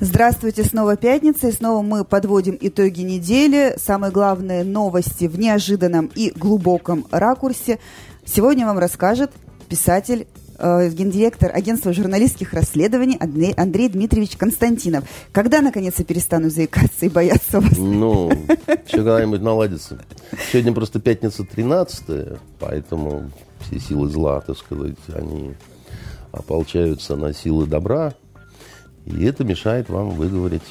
Здравствуйте, снова пятница, и снова мы подводим итоги недели, самые главные новости в неожиданном и глубоком ракурсе. Сегодня вам расскажет писатель, э, гендиректор агентства журналистских расследований Андрей, Андрей Дмитриевич Константинов. Когда, наконец, я перестану заикаться и бояться вас? Ну, все когда-нибудь наладится. Сегодня просто пятница 13 поэтому все силы зла, так сказать, они ополчаются на силы добра – и это мешает вам выговорить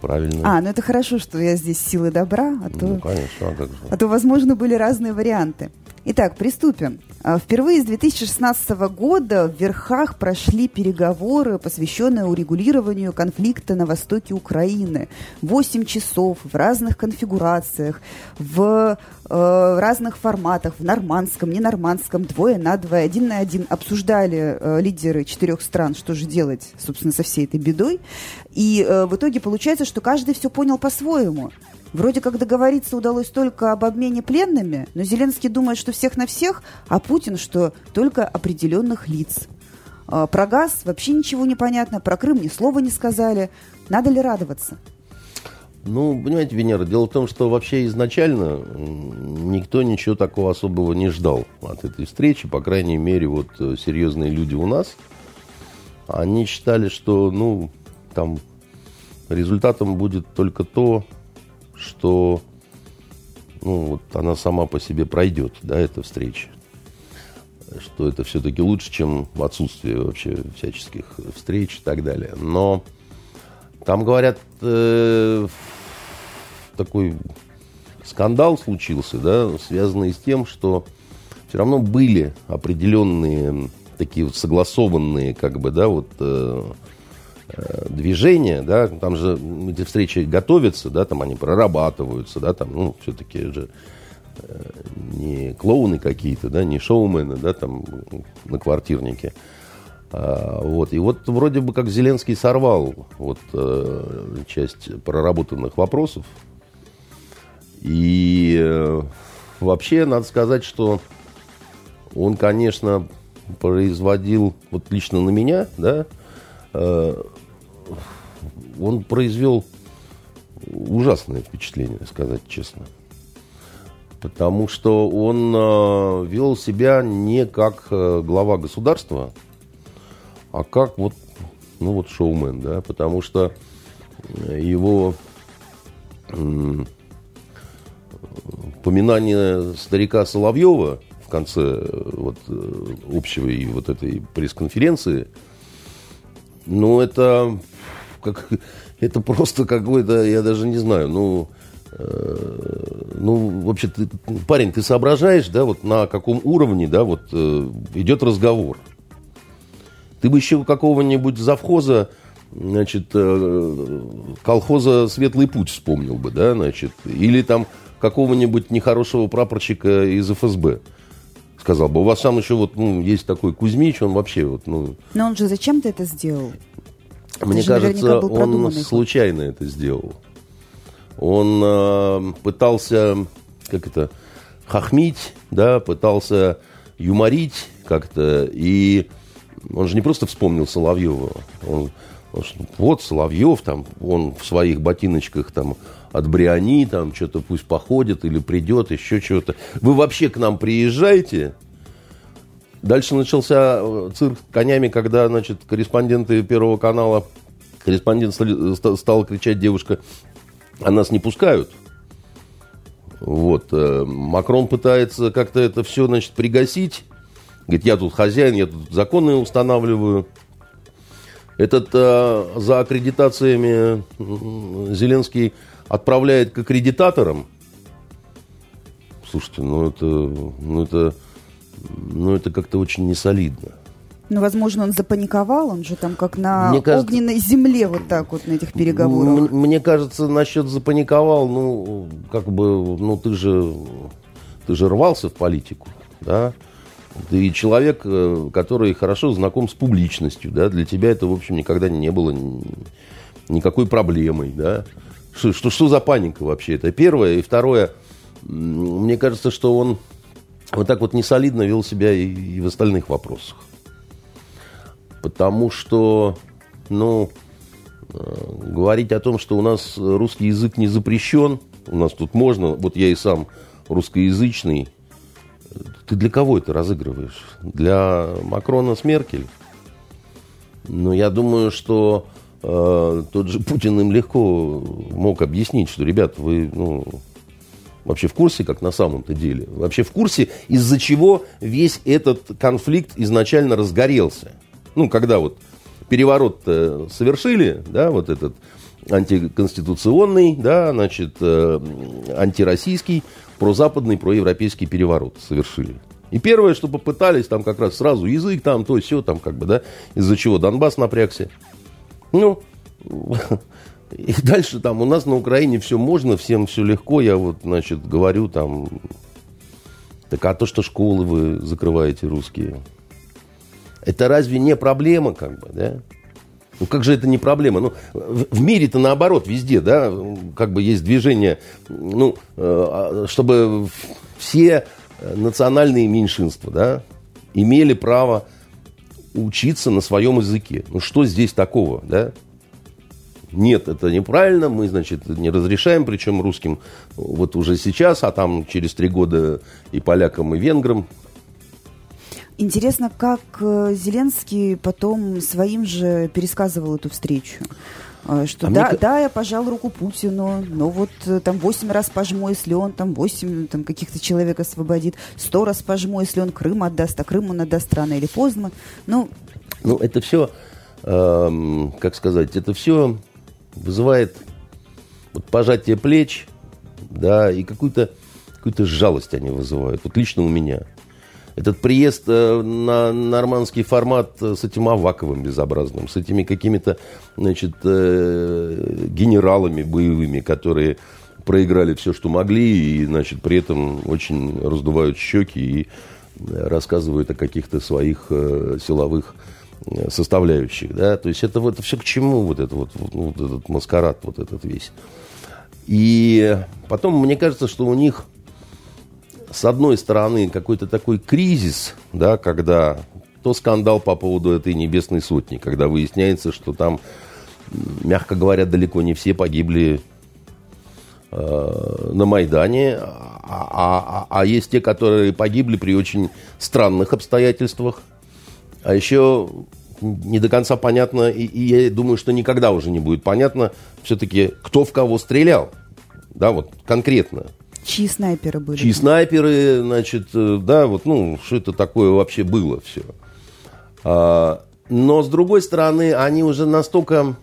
правильно. А, ну это хорошо, что я здесь силы добра, а то... Ну, конечно, а как же. А то, возможно, были разные варианты. Итак, приступим. А, впервые с 2016 года в Верхах прошли переговоры, посвященные урегулированию конфликта на востоке Украины. Восемь часов в разных конфигурациях, в э, разных форматах, в нормандском, ненормандском, двое на двое, один на один обсуждали э, лидеры четырех стран, что же делать, собственно, со всей этой бедой. И э, в итоге получается, что каждый все понял по-своему. Вроде как договориться удалось только об обмене пленными, но Зеленский думает, что всех на всех, а Путин, что только определенных лиц. А, про газ вообще ничего не понятно, про Крым ни слова не сказали. Надо ли радоваться? Ну, понимаете, Венера, дело в том, что вообще изначально никто ничего такого особого не ждал от этой встречи. По крайней мере, вот э, серьезные люди у нас, они считали, что, ну, там результатом будет только то, что ну, вот она сама по себе пройдет, да, эта встреча. Что это все-таки лучше, чем отсутствие вообще всяческих встреч и так далее. Но там, говорят, э, такой скандал случился, да, связанный с тем, что все равно были определенные такие вот согласованные, как бы, да, вот э, Э, движения, да, там же эти встречи готовятся, да, там они прорабатываются, да, там, ну, все-таки же э, не клоуны какие-то, да, не шоумены, да, там на квартирнике. А, вот. И вот вроде бы как Зеленский сорвал вот э, часть проработанных вопросов. И вообще надо сказать, что он, конечно, производил, вот лично на меня, да, он произвел ужасное впечатление, сказать честно. Потому что он э, вел себя не как э, глава государства, а как вот, ну вот шоумен, да, потому что его э, поминание старика Соловьева в конце вот, общего и вот этой пресс-конференции, ну, это как, это просто какой-то, я даже не знаю, ну, э, ну, вообще, ты, парень, ты соображаешь, да, вот на каком уровне, да, вот э, идет разговор. Ты бы еще какого-нибудь завхоза, значит, э, колхоза «Светлый путь» вспомнил бы, да, значит, или там какого-нибудь нехорошего прапорщика из ФСБ сказал бы. У вас сам еще вот, ну, есть такой Кузьмич, он вообще вот, ну... Но он же зачем-то это сделал? Мне это кажется, он случайно это сделал. Он э, пытался, как это, хохмить, да, пытался юморить как-то, и он же не просто вспомнил Соловьева, он, он вот Соловьев, там, он в своих ботиночках там от Бриани, там, что-то пусть походит или придет, еще чего-то. Вы вообще к нам приезжаете? Дальше начался э, цирк конями, когда, значит, корреспонденты Первого канала, корреспондент стал, стал кричать девушка, а нас не пускают. Вот. Э, Макрон пытается как-то это все, значит, пригасить. Говорит, я тут хозяин, я тут законы устанавливаю. Этот э, за аккредитациями Зеленский отправляет к аккредитаторам. Слушайте, ну это, ну это ну, это как-то очень несолидно. Ну, возможно, он запаниковал, он же там как на мне кажется, огненной земле вот так вот на этих переговорах. Мне кажется, насчет запаниковал, ну, как бы, ну, ты же, ты же рвался в политику, да? Ты человек, э, который хорошо знаком с публичностью, да? Для тебя это, в общем, никогда не было никакой проблемой, да? Что, что, что за паника вообще? Это первое. И второе, мне кажется, что он вот так вот несолидно вел себя и, и в остальных вопросах. Потому что, ну, э, говорить о том, что у нас русский язык не запрещен, у нас тут можно, вот я и сам русскоязычный, ты для кого это разыгрываешь? Для Макрона с Меркель? Ну, я думаю, что э, тот же Путин им легко мог объяснить, что, ребят, вы, ну, вообще в курсе, как на самом-то деле? Вообще в курсе, из-за чего весь этот конфликт изначально разгорелся? Ну, когда вот переворот совершили, да, вот этот антиконституционный, да, значит, э, антироссийский, прозападный, проевропейский переворот совершили. И первое, что попытались, там как раз сразу язык, там то, все, там как бы, да, из-за чего Донбасс напрягся. Ну, и дальше там у нас на Украине все можно, всем все легко. Я вот, значит, говорю там, так а то, что школы вы закрываете русские, это разве не проблема, как бы, да? Ну как же это не проблема? Ну, в, мире-то наоборот, везде, да, как бы есть движение, ну, э, а, чтобы все национальные меньшинства, да, имели право учиться на своем языке. Ну что здесь такого, да? Нет, это неправильно, мы, значит, не разрешаем, причем русским вот уже сейчас, а там через три года и полякам, и венграм. Интересно, как э, Зеленский потом своим же пересказывал эту встречу. Э, что а да, мне... да, я пожал руку Путину, но вот э, там восемь раз пожму, если он там восемь там, каких-то человек освободит, сто раз пожму, если он Крым отдаст, а Крым он отдаст рано или поздно. Ну, ну это все, эм, как сказать, это все вызывает вот пожатие плеч, да, и какую-то какую жалость они вызывают. Вот лично у меня. Этот приезд э, на нормандский формат с этим Аваковым безобразным, с этими какими-то, значит, э, генералами боевыми, которые проиграли все, что могли, и, значит, при этом очень раздувают щеки и рассказывают о каких-то своих э, силовых составляющих, да, то есть это, это все к чему вот это вот, вот, вот этот маскарад, вот этот весь. И потом, мне кажется, что у них с одной стороны какой-то такой кризис, да, когда то скандал по поводу этой небесной сотни, когда выясняется, что там, мягко говоря, далеко не все погибли э, на Майдане, а, а, а, а есть те, которые погибли при очень странных обстоятельствах, а еще не до конца понятно, и, и я думаю, что никогда уже не будет понятно, все-таки, кто в кого стрелял. Да, вот конкретно. Чьи снайперы были? Чьи снайперы, значит, э, да, вот, ну, что это такое вообще было все. А, но, с другой стороны, они уже настолько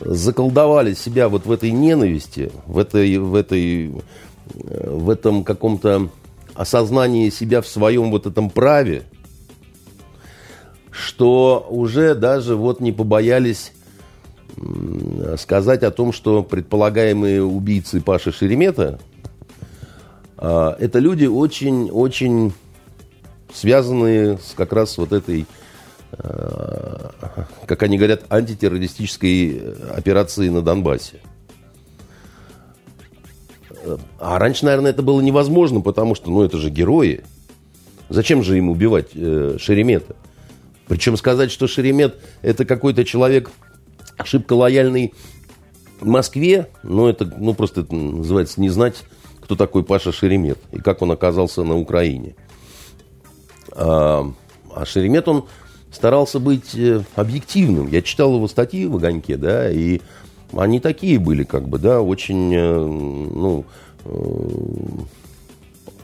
заколдовали себя вот в этой ненависти, в этой, в этой, э, в этом каком-то осознании себя в своем вот этом праве, что уже даже вот не побоялись сказать о том, что предполагаемые убийцы Паши Шеремета а, это люди очень-очень связанные с как раз вот этой, а, как они говорят, антитеррористической операцией на Донбассе. А раньше, наверное, это было невозможно, потому что, ну, это же герои. Зачем же им убивать э, Шеремета? Причем сказать, что Шеремет это какой-то человек ошибка лояльный Москве, ну это ну, просто это называется не знать, кто такой Паша Шеремет и как он оказался на Украине. А, а Шеремет, он старался быть э, объективным. Я читал его статьи в «Огоньке», да, и они такие были, как бы, да, очень, э, ну, э,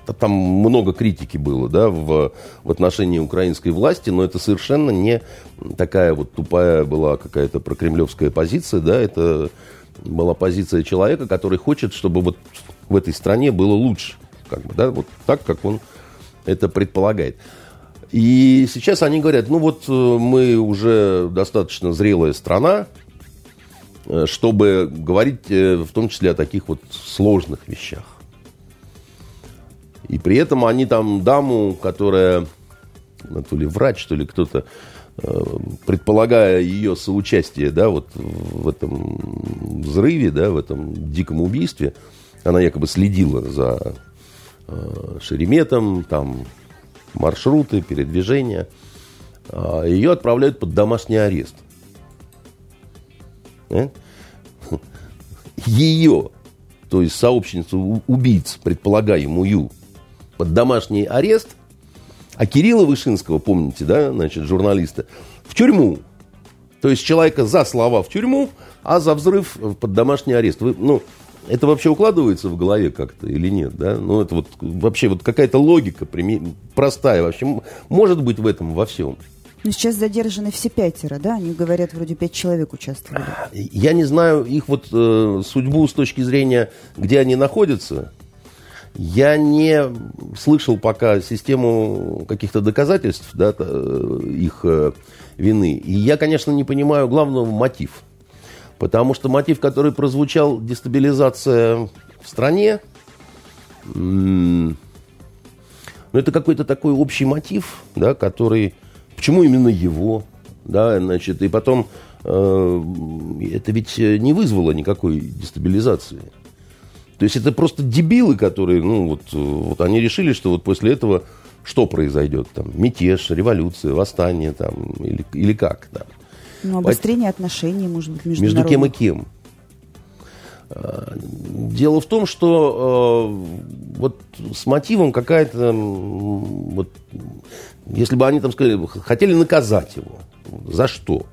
там много критики было, да, в, в отношении украинской власти, но это совершенно не такая вот тупая была какая-то прокремлевская позиция, да, это была позиция человека, который хочет, чтобы вот в этой стране было лучше, как бы, да, вот так, как он это предполагает. И сейчас они говорят, ну вот э, мы уже достаточно зрелая страна, э, чтобы говорить э, в том числе о таких вот сложных вещах. И при этом они там даму, которая, ну, то ли врач, то ли кто-то, предполагая ее соучастие, да, вот в этом взрыве, да, в этом диком убийстве, она якобы следила за Шереметом, там маршруты, передвижения. А, Ее отправляют под домашний арест. Э? Ее, то есть сообщницу убийц, предполагаемую, под домашний арест, а Кирилла Вышинского, помните, да, значит, журналиста, в тюрьму. То есть человека за слова в тюрьму, а за взрыв под домашний арест. Вы, ну, это вообще укладывается в голове как-то или нет, да? Ну, это вот вообще вот какая-то логика простая вообще. Может быть в этом во всем. Но ну, сейчас задержаны все пятеро, да? Они говорят, вроде пять человек участвовали. Я не знаю их вот э, судьбу с точки зрения, где они находятся. Я не слышал пока систему каких-то доказательств да, э, их э, вины. И я, конечно, не понимаю главного мотив – Потому что мотив, который прозвучал, дестабилизация в стране, ну, это какой-то такой общий мотив, да, который... Почему именно его? Да, значит, и потом э, это ведь не вызвало никакой дестабилизации. То есть это просто дебилы, которые, ну, вот, вот они решили, что вот после этого что произойдет? Там, мятеж, революция, восстание там, или, или как? Да. Ну, обострение По... отношений, может быть, между Между кем и кем. А, дело в том, что э, вот с мотивом какая-то, вот, если бы они там сказали, хотели наказать его, за что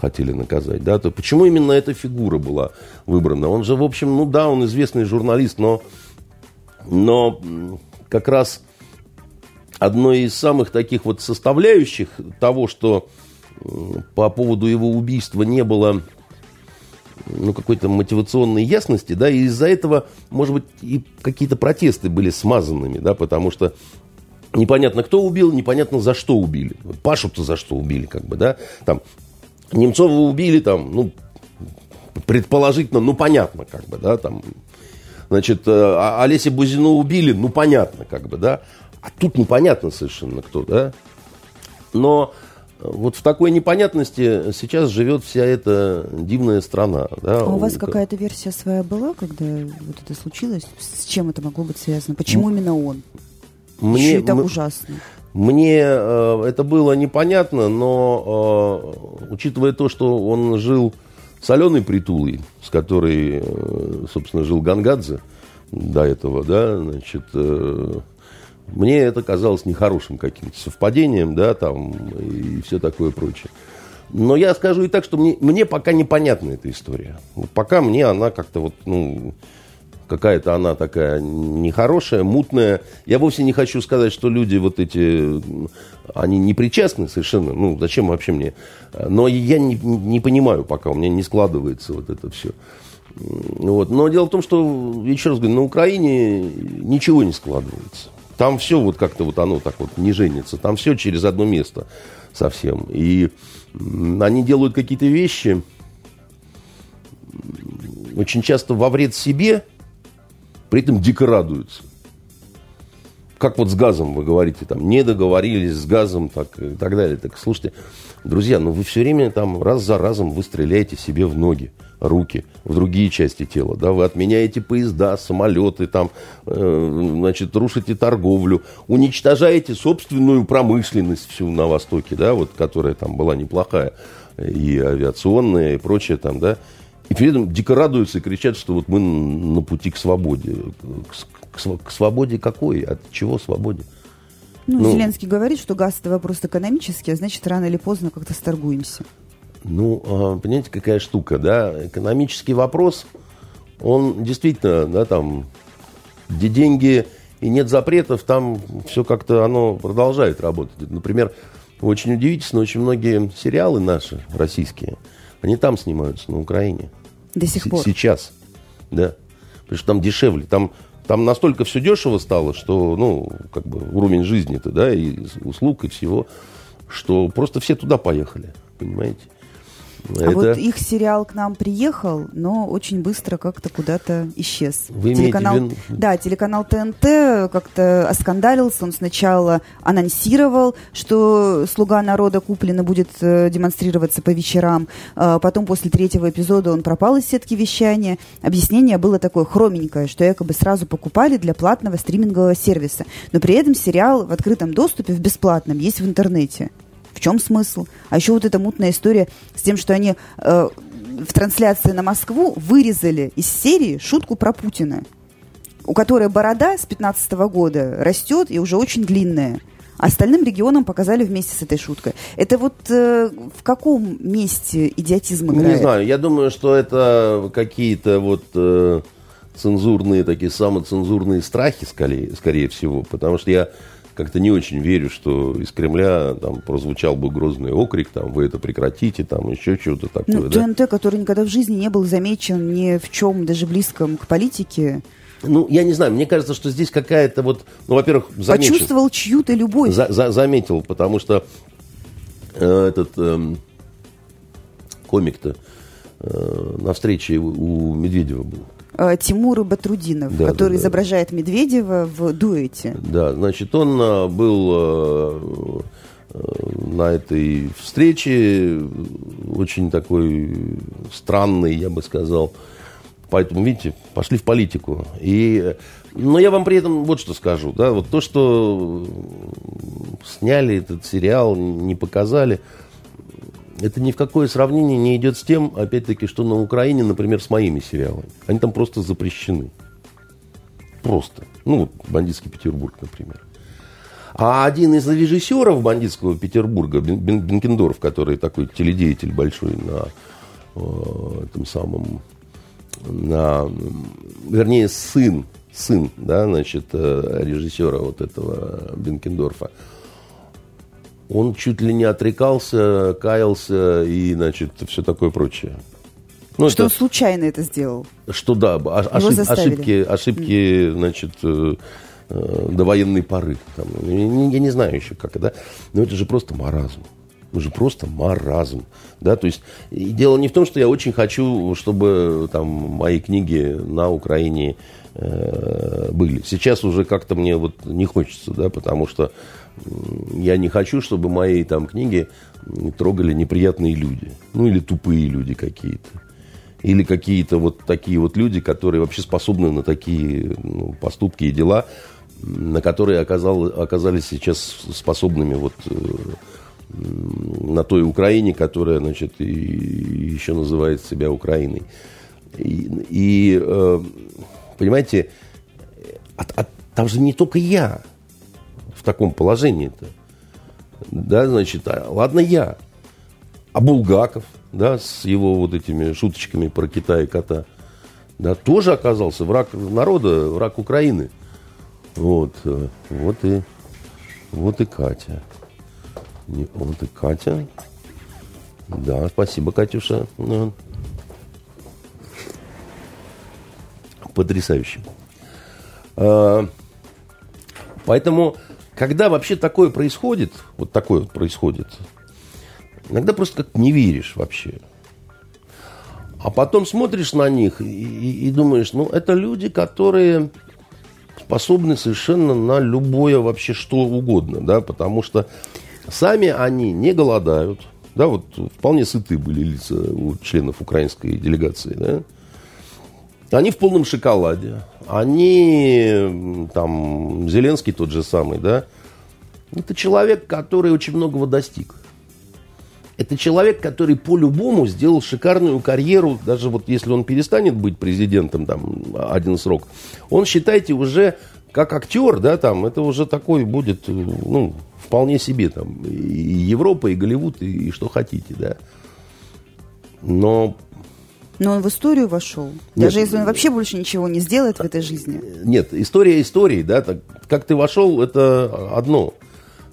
хотели наказать, да, то почему именно эта фигура была выбрана? Он же, в общем, ну да, он известный журналист, но, но как раз одной из самых таких вот составляющих того, что по поводу его убийства не было ну, какой-то мотивационной ясности, да, и из-за этого, может быть, и какие-то протесты были смазанными, да, потому что непонятно, кто убил, непонятно, за что убили. Пашу-то за что убили, как бы, да, там, Немцова убили, там, ну, предположительно, ну, понятно, как бы, да, там, значит, э, а Олеся Бузину убили, ну, понятно, как бы, да, а тут непонятно совершенно кто, да, но вот в такой непонятности сейчас живет вся эта дивная страна. Да? А у вас какая-то версия своя была, когда вот это случилось? С чем это могло быть связано? Почему М- именно он? Мне, Еще и так ужасно. Мне э, это было непонятно, но э, учитывая то, что он жил с Аленой Притулой, с которой, э, собственно, жил Гангадзе до этого, да, значит, э, мне это казалось нехорошим каким-то совпадением, да, там, и все такое прочее. Но я скажу и так, что мне, мне пока непонятна эта история. Вот пока мне она как-то вот, ну, какая-то она такая нехорошая, мутная. Я вовсе не хочу сказать, что люди вот эти, они не причастны совершенно. Ну, зачем вообще мне? Но я не, не понимаю пока, у меня не складывается вот это все. Вот. Но дело в том, что, еще раз говорю, на Украине ничего не складывается. Там все вот как-то вот оно так вот не женится. Там все через одно место совсем. И они делают какие-то вещи очень часто во вред себе, при этом дико радуются. Как вот с газом вы говорите, там, не договорились с газом так, и так далее. Так, слушайте, друзья, ну вы все время там раз за разом вы стреляете себе в ноги руки в другие части тела. Да? Вы отменяете поезда, самолеты, там, э, значит, рушите торговлю, уничтожаете собственную промышленность всю на Востоке, да, вот, которая там была неплохая, и авиационная, и прочее там, да. И при этом дико радуются и кричат, что вот мы на пути к свободе. К, к, к свободе какой? От чего свободе? Ну, ну, Зеленский говорит, что газ это вопрос экономический, а значит, рано или поздно как-то сторгуемся. Ну, а, понимаете, какая штука, да? Экономический вопрос, он действительно, да, там, где деньги и нет запретов, там все как-то оно продолжает работать. Например, очень удивительно, очень многие сериалы наши, российские, они там снимаются, на Украине. До сих пор? Сейчас, да. Потому что там дешевле. Там там настолько все дешево стало, что, ну, как бы уровень жизни-то, да, и услуг, и всего, что просто все туда поехали, понимаете? А Это... вот их сериал к нам приехал, но очень быстро как-то куда-то исчез. Вы телеканал, имеете. Да, телеканал ТНТ как-то оскандалился. Он сначала анонсировал, что «Слуга народа» куплено будет э, демонстрироваться по вечерам. А потом после третьего эпизода он пропал из сетки вещания. Объяснение было такое хроменькое, что якобы сразу покупали для платного стримингового сервиса. Но при этом сериал в открытом доступе, в бесплатном, есть в интернете. В чем смысл? А еще вот эта мутная история с тем, что они э, в трансляции на Москву вырезали из серии шутку про Путина, у которой борода с 15 года растет и уже очень длинная. Остальным регионам показали вместе с этой шуткой. Это вот э, в каком месте идиотизм играет? Не знаю. Я думаю, что это какие-то вот э, цензурные, такие самоцензурные страхи, скорее, скорее всего. Потому что я как-то не очень верю, что из Кремля там прозвучал бы грозный окрик, там, вы это прекратите, там, еще что-то такое. Ну, да? ТНТ, который никогда в жизни не был замечен ни в чем, даже близком к политике, ну, я не знаю, мне кажется, что здесь какая-то вот, ну, во-первых, замечен. Почувствовал чью-то любовь. За, за, заметил, потому что э, этот э, комик-то э, на встрече у, у Медведева был. Э, Тимур Батрудинов, да, который да, да. изображает Медведева в дуэте. Да, значит, он э, был э, на этой встрече очень такой странный, я бы сказал. Поэтому, видите, пошли в политику. И, но я вам при этом вот что скажу. Да, вот то, что сняли этот сериал, не показали – это ни в какое сравнение не идет с тем, опять-таки, что на Украине, например, с моими сериалами. Они там просто запрещены. Просто. Ну, вот «Бандитский Петербург», например. А один из режиссеров «Бандитского Петербурга», Бенкендорф, который такой теледеятель большой на э, этом самом, на, вернее, сын, сын, да, значит, э, режиссера вот этого Бенкендорфа, он чуть ли не отрекался, каялся и, значит, все такое прочее. Ну, что это, он случайно это сделал? Что да, ошиб, ошибки, ошибки, значит, э, э, до военной поры. Там, я, не знаю еще как, да, но это же просто маразм. Это же просто маразм. Да? То есть, дело не в том, что я очень хочу, чтобы там, мои книги на Украине э, были. Сейчас уже как-то мне вот не хочется, да, потому что я не хочу, чтобы мои там книги трогали неприятные люди. Ну, или тупые люди какие-то. Или какие-то вот такие вот люди, которые вообще способны на такие ну, поступки и дела, на которые оказал, оказались сейчас способными вот э, на той Украине, которая, значит, и, еще называет себя Украиной. И, и э, понимаете, от, от, там же не только я в таком положении-то? Да, значит, а, ладно я, а Булгаков, да, с его вот этими шуточками про Китай и кота, да, тоже оказался враг народа, враг Украины. Вот, э, вот и, вот и Катя. Вот и Катя. Да, спасибо, Катюша. Потрясающе. А, поэтому когда вообще такое происходит, вот такое вот происходит, иногда просто как не веришь вообще. А потом смотришь на них и, и, и думаешь, ну, это люди, которые способны совершенно на любое вообще что угодно, да, потому что сами они не голодают, да, вот вполне сыты были лица у членов украинской делегации, да, они в полном шоколаде. Они, там, Зеленский тот же самый, да. Это человек, который очень многого достиг. Это человек, который по-любому сделал шикарную карьеру, даже вот если он перестанет быть президентом там один срок, он, считайте, уже как актер, да, там, это уже такой будет, ну, вполне себе там, и Европа, и Голливуд, и, и что хотите, да. Но но он в историю вошел. Нет, Даже если он вообще больше ничего не сделает в этой жизни. Нет, история истории, да. Так, как ты вошел, это одно.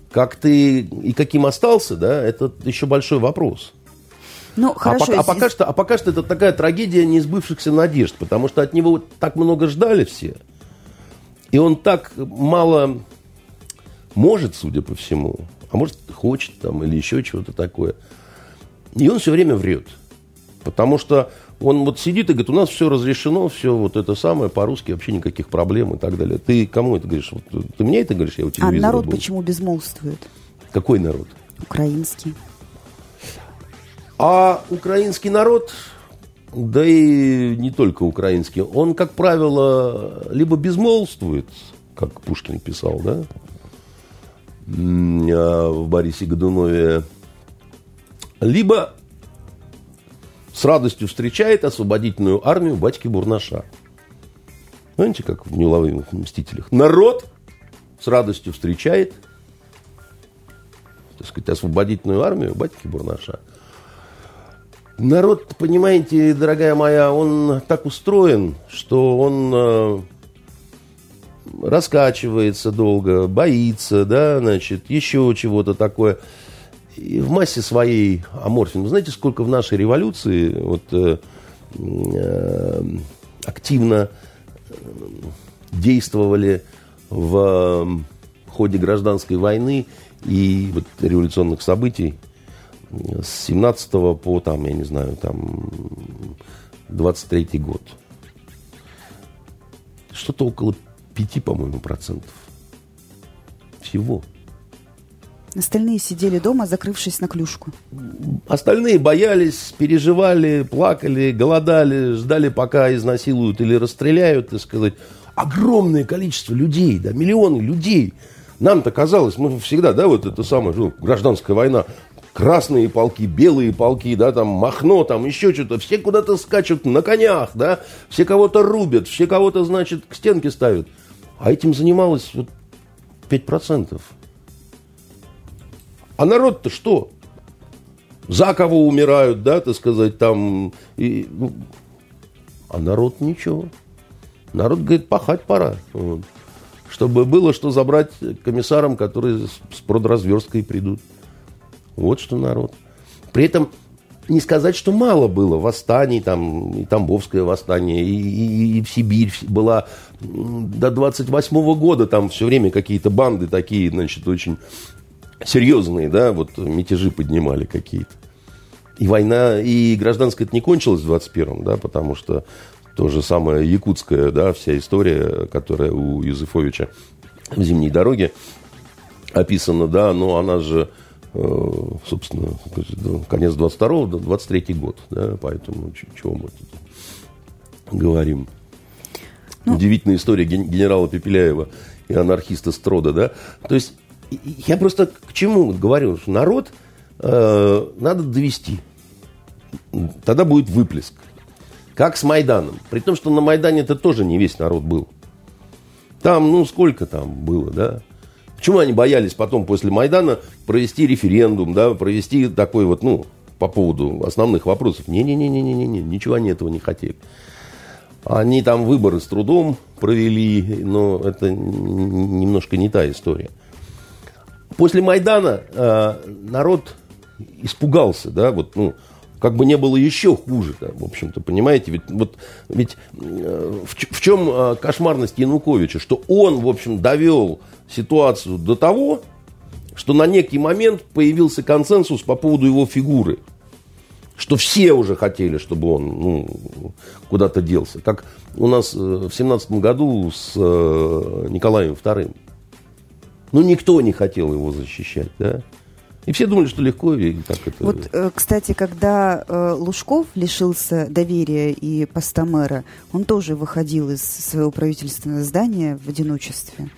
Как ты и каким остался, да, это еще большой вопрос. Ну, хорошо, а, пока, здесь... а, пока что, а пока что это такая трагедия неизбывшихся надежд, потому что от него так много ждали все. И он так мало может, судя по всему, а может, хочет там или еще чего-то такое. И он все время врет. Потому что он вот сидит и говорит, у нас все разрешено, все вот это самое, по-русски вообще никаких проблем и так далее. Ты кому это говоришь? Вот, ты мне это говоришь, я у тебя. А народ был. почему безмолвствует? Какой народ? Украинский. А украинский народ, да и не только украинский, он, как правило, либо безмолвствует, как Пушкин писал, да, а, в Борисе Годунове, либо с радостью встречает освободительную армию батьки Бурнаша. Знаете, как в неуловимых мстителях? Народ с радостью встречает, так сказать, освободительную армию батьки Бурнаша. Народ, понимаете, дорогая моя, он так устроен, что он э, раскачивается долго, боится, да, значит, еще чего-то такое. И в массе своей аморфен. Знаете, сколько в нашей революции вот, э, э, активно э, действовали в э, ходе гражданской войны и вот, революционных событий с 17 по, там, я не знаю, там, 23 год. Что-то около 5, по-моему, процентов. Всего. Остальные сидели дома, закрывшись на клюшку. Остальные боялись, переживали, плакали, голодали, ждали, пока изнасилуют или расстреляют, так сказать. Огромное количество людей, да, миллионы людей. Нам-то казалось, мы всегда, да, вот это самое, ну, гражданская война, красные полки, белые полки, да, там Махно, там еще что-то, все куда-то скачут на конях, да, все кого-то рубят, все кого-то, значит, к стенке ставят. А этим занималось вот 5%. А народ-то что? За кого умирают, да, так сказать, там. И, ну, а народ ничего. Народ говорит, пахать пора. Вот. Чтобы было что забрать комиссарам, которые с продразверсткой придут. Вот что народ. При этом не сказать, что мало было восстаний, там, и Тамбовское восстание, и, и, и в Сибирь была до 28 -го года там все время какие-то банды такие, значит, очень серьезные, да, вот мятежи поднимали какие-то. И война, и гражданская это не кончилась в 21-м, да, потому что то же самое якутская, да, вся история, которая у Юзефовича в «Зимней дороге» описана, да, но она же Э, собственно, конец 22-го, 23-й год, да, поэтому чего мы тут говорим. Ну, Удивительная история генерала Пепеляева и анархиста Строда, да. То есть я просто к чему говорю, что народ э, надо довести. Тогда будет выплеск. Как с Майданом. При том, что на Майдане это тоже не весь народ был. Там, ну, сколько там было, да? Почему они боялись потом после Майдана провести референдум, да, провести такой вот, ну, по поводу основных вопросов? Не-не-не-не-не-не, ничего они этого не хотели. Они там выборы с трудом провели, но это немножко не та история. После Майдана э, народ испугался, да, вот, ну, как бы не было еще хуже, да, в общем-то, понимаете, ведь, вот, ведь э, в, в чем э, кошмарность Януковича, что он, в общем, довел ситуацию до того, что на некий момент появился консенсус по поводу его фигуры. Что все уже хотели, чтобы он ну, куда-то делся. Как у нас э, в семнадцатом году с э, Николаем II. Ну, никто не хотел его защищать, да. И все думали, что легко, и как это... Вот, э, кстати, когда Лужков лишился доверия и поста мэра, он тоже выходил из своего правительственного здания в одиночестве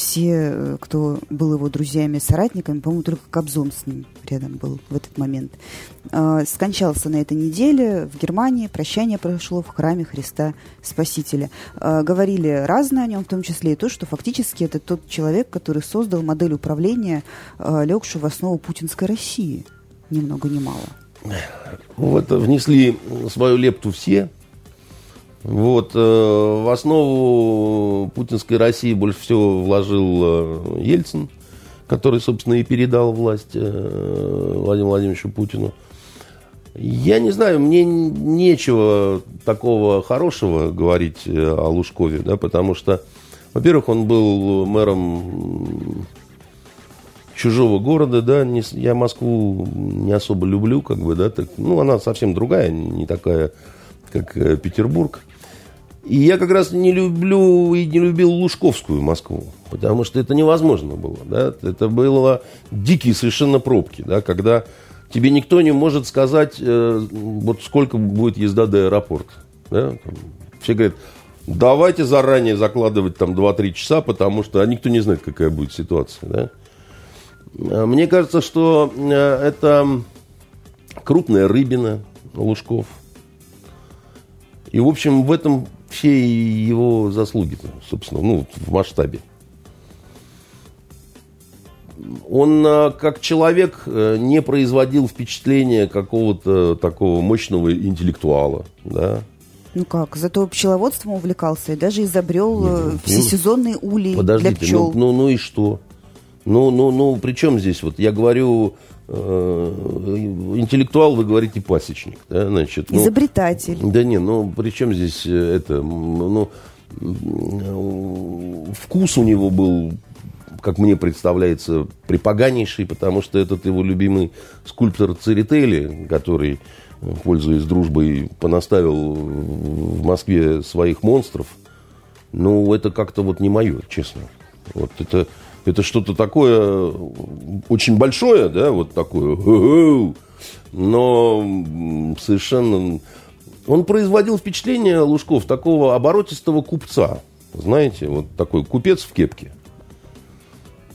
все, э, кто был его друзьями соратниками, по-моему, только Кобзон с ним рядом был в этот момент, а, скончался на этой неделе в Германии. Прощание прошло в храме Христа Спасителя. А, говорили разное о нем, в том числе и то, что фактически это тот человек, который создал модель управления, а, легшую в основу путинской России. Ни много ни мало. Вот внесли свою лепту все, вот, э, в основу путинской России больше всего вложил э, Ельцин, который, собственно, и передал власть э, Владимиру Владимировичу Путину. Я не знаю, мне нечего такого хорошего говорить о Лужкове, да, потому что Во-первых, он был мэром чужого города, да, не, я Москву не особо люблю, как бы, да, так, ну, она совсем другая, не такая, как Петербург. И я как раз не люблю и не любил Лужковскую Москву, потому что это невозможно было, да, это было дикие совершенно пробки, да, когда тебе никто не может сказать, э, вот сколько будет езда до аэропорта, да, все говорят, давайте заранее закладывать там 2-3 часа, потому что а никто не знает, какая будет ситуация, да. Э, мне кажется, что э, это крупная рыбина Лужков. И, в общем, в этом все его заслуги, собственно, ну, в масштабе. Он э, как человек не производил впечатления какого-то такого мощного интеллектуала, да. Ну как, зато пчеловодством увлекался и даже изобрел Нет, ну, всесезонные улей подождите, для пчел. Ну, ну, ну и что? Ну, ну, ну, при чем здесь? Вот я говорю, э, интеллектуал, вы говорите пасечник. Да, значит, ну, Изобретатель. Да не, ну, при чем здесь э, это? Ну, вкус у него был, как мне представляется, припоганейший, потому что этот его любимый скульптор Церетели, который, пользуясь дружбой, понаставил в Москве своих монстров, ну, это как-то вот не мое, честно. Вот это это что-то такое очень большое, да, вот такое, но совершенно... Он производил впечатление, Лужков, такого оборотистого купца, знаете, вот такой купец в кепке.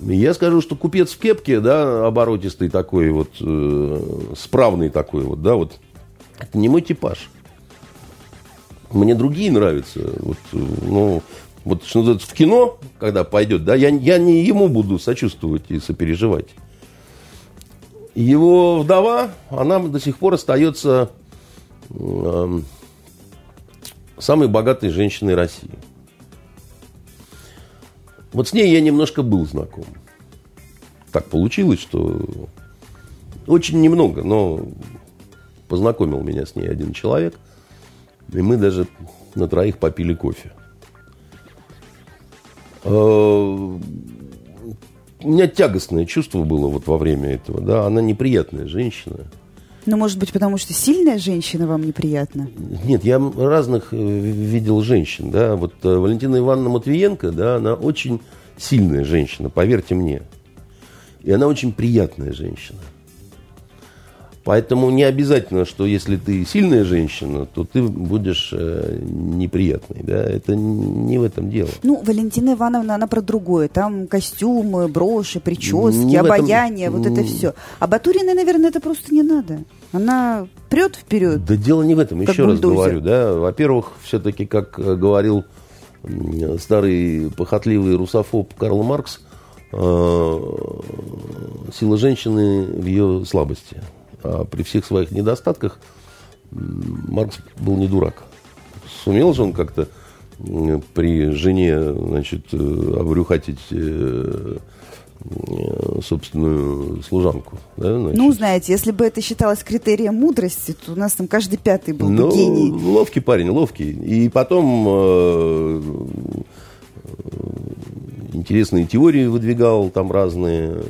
Я скажу, что купец в кепке, да, оборотистый такой вот, э, справный такой вот, да, вот, это не мой типаж. Мне другие нравятся. Вот, э, ну, вот что в кино, когда пойдет, да, я, я не ему буду сочувствовать и сопереживать. Его вдова, она до сих пор остается э, самой богатой женщиной России. Вот с ней я немножко был знаком. Так получилось, что очень немного, но познакомил меня с ней один человек. И мы даже на троих попили кофе. Э, у меня тягостное чувство было вот во время этого, да, она неприятная женщина. Ну, может быть, потому что сильная женщина вам неприятна? Нет, я разных э, видел женщин, да, вот э, Валентина Ивановна Матвиенко, да, она очень сильная женщина, поверьте мне. И она очень приятная женщина. Поэтому не обязательно, что если ты сильная женщина, то ты будешь э, неприятной. Да? Это не в этом дело. Ну, Валентина Ивановна, она про другое. Там костюмы, броши, прически, не обаяние, этом... вот это все. А Батуриной, наверное, это просто не надо. Она прет вперед. Да дело не в этом. Еще бульдозер. раз говорю. Да? Во-первых, все-таки, как э, говорил старый похотливый русофоб Карл Маркс, э, сила женщины в ее слабости. А при всех своих недостатках Маркс был не дурак. Сумел же он как-то при жене, значит, э, обрюхатить э, собственную служанку. Да, ну, знаете, если бы это считалось критерием мудрости, то у нас там каждый пятый был ну, бы гений. Ловкий парень, ловкий. И потом э, интересные теории выдвигал там разные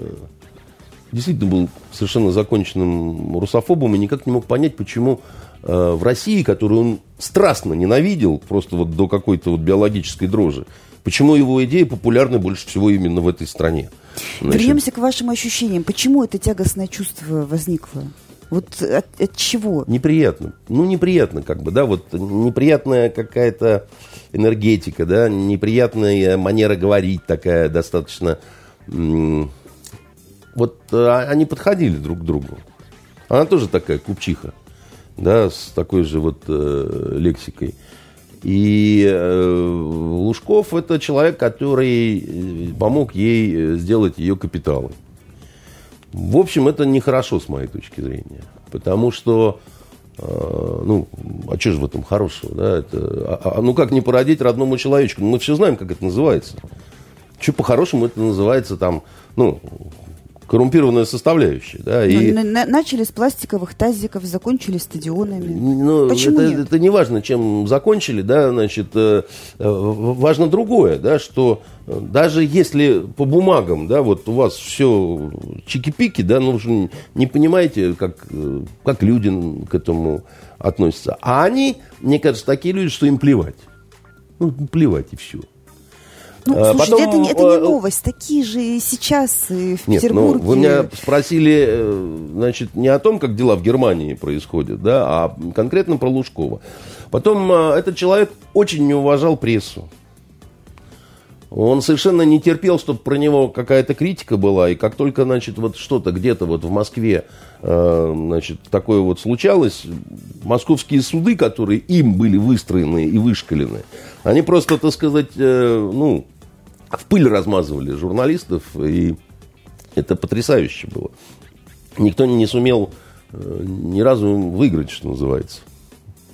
действительно был совершенно законченным русофобом и никак не мог понять, почему э, в России, которую он страстно ненавидел, просто вот до какой-то вот биологической дрожи, почему его идеи популярны больше всего именно в этой стране. Значит, Вернемся к вашим ощущениям. Почему это тягостное чувство возникло? Вот от, от чего? Неприятно. Ну, неприятно, как бы, да, вот неприятная какая-то энергетика, да, неприятная манера говорить такая достаточно вот э, они подходили друг к другу. Она тоже такая купчиха, да, с такой же вот э, лексикой. И э, Лужков это человек, который э, помог ей э, сделать ее капиталы. В общем, это нехорошо с моей точки зрения. Потому что, э, ну, а что же в этом хорошего? Да? Это, а, а, ну, как не породить родному человечку? Мы все знаем, как это называется. Что по-хорошему это называется там, ну, коррумпированная составляющая. Да, Ну, и, на- на- начали с пластиковых тазиков, закончили стадионами. ну, Почему это, нет? это не важно, чем закончили, да, значит, э, э, важно другое, да, что э, даже если по бумагам, да, вот у вас все чики-пики, да, ну, вы же не понимаете, как, как люди к этому относятся. А они, мне кажется, такие люди, что им плевать. Ну, плевать и все. Ну, А, слушайте, потом, это, не- это не э, новость. Такие же и сейчас и в Нет, ну, Петербурге. вы меня спросили, э, значит, не о том, как дела в Германии происходят, да, а конкретно про Лужкова. Потом э, этот человек очень не уважал прессу. Он совершенно не терпел, чтобы про него какая-то критика была, и как только, значит, вот что-то где-то вот в Москве, э, значит, такое вот случалось, московские суды, которые им были выстроены и вышкалены, они просто, так сказать, э, ну, в пыль размазывали журналистов, и это потрясающе было. Никто не сумел э, ни разу выиграть, что называется.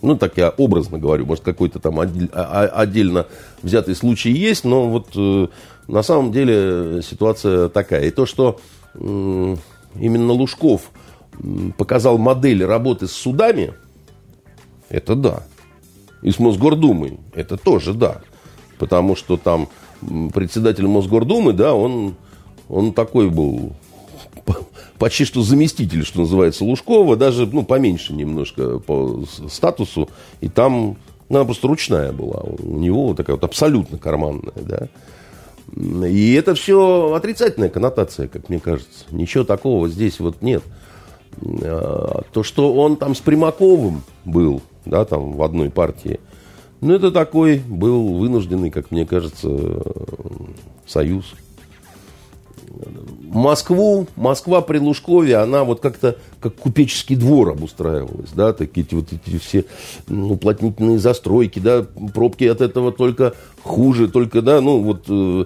Ну, так я образно говорю, может, какой-то там а- а- отдельно взятый случай есть, но вот э, на самом деле ситуация такая. И то, что именно Лужков показал модель работы с судами, это да. И с Мосгордумой, это тоже да. Потому что там председатель Мосгордумы, да, он, он такой был почти что заместитель, что называется, Лужкова, даже, ну, поменьше немножко по статусу, и там, она просто ручная была, у него вот такая вот абсолютно карманная, да. И это все отрицательная коннотация, как мне кажется. Ничего такого здесь вот нет. А, То, что он там с Примаковым был, да, там в одной партии, ну, это такой был вынужденный, как мне кажется, союз. Москву, Москва при Лужкове, она вот как-то как купеческий двор обустраивалась, да, такие вот эти все уплотнительные застройки, да, пробки от этого только хуже, только, да, ну вот э,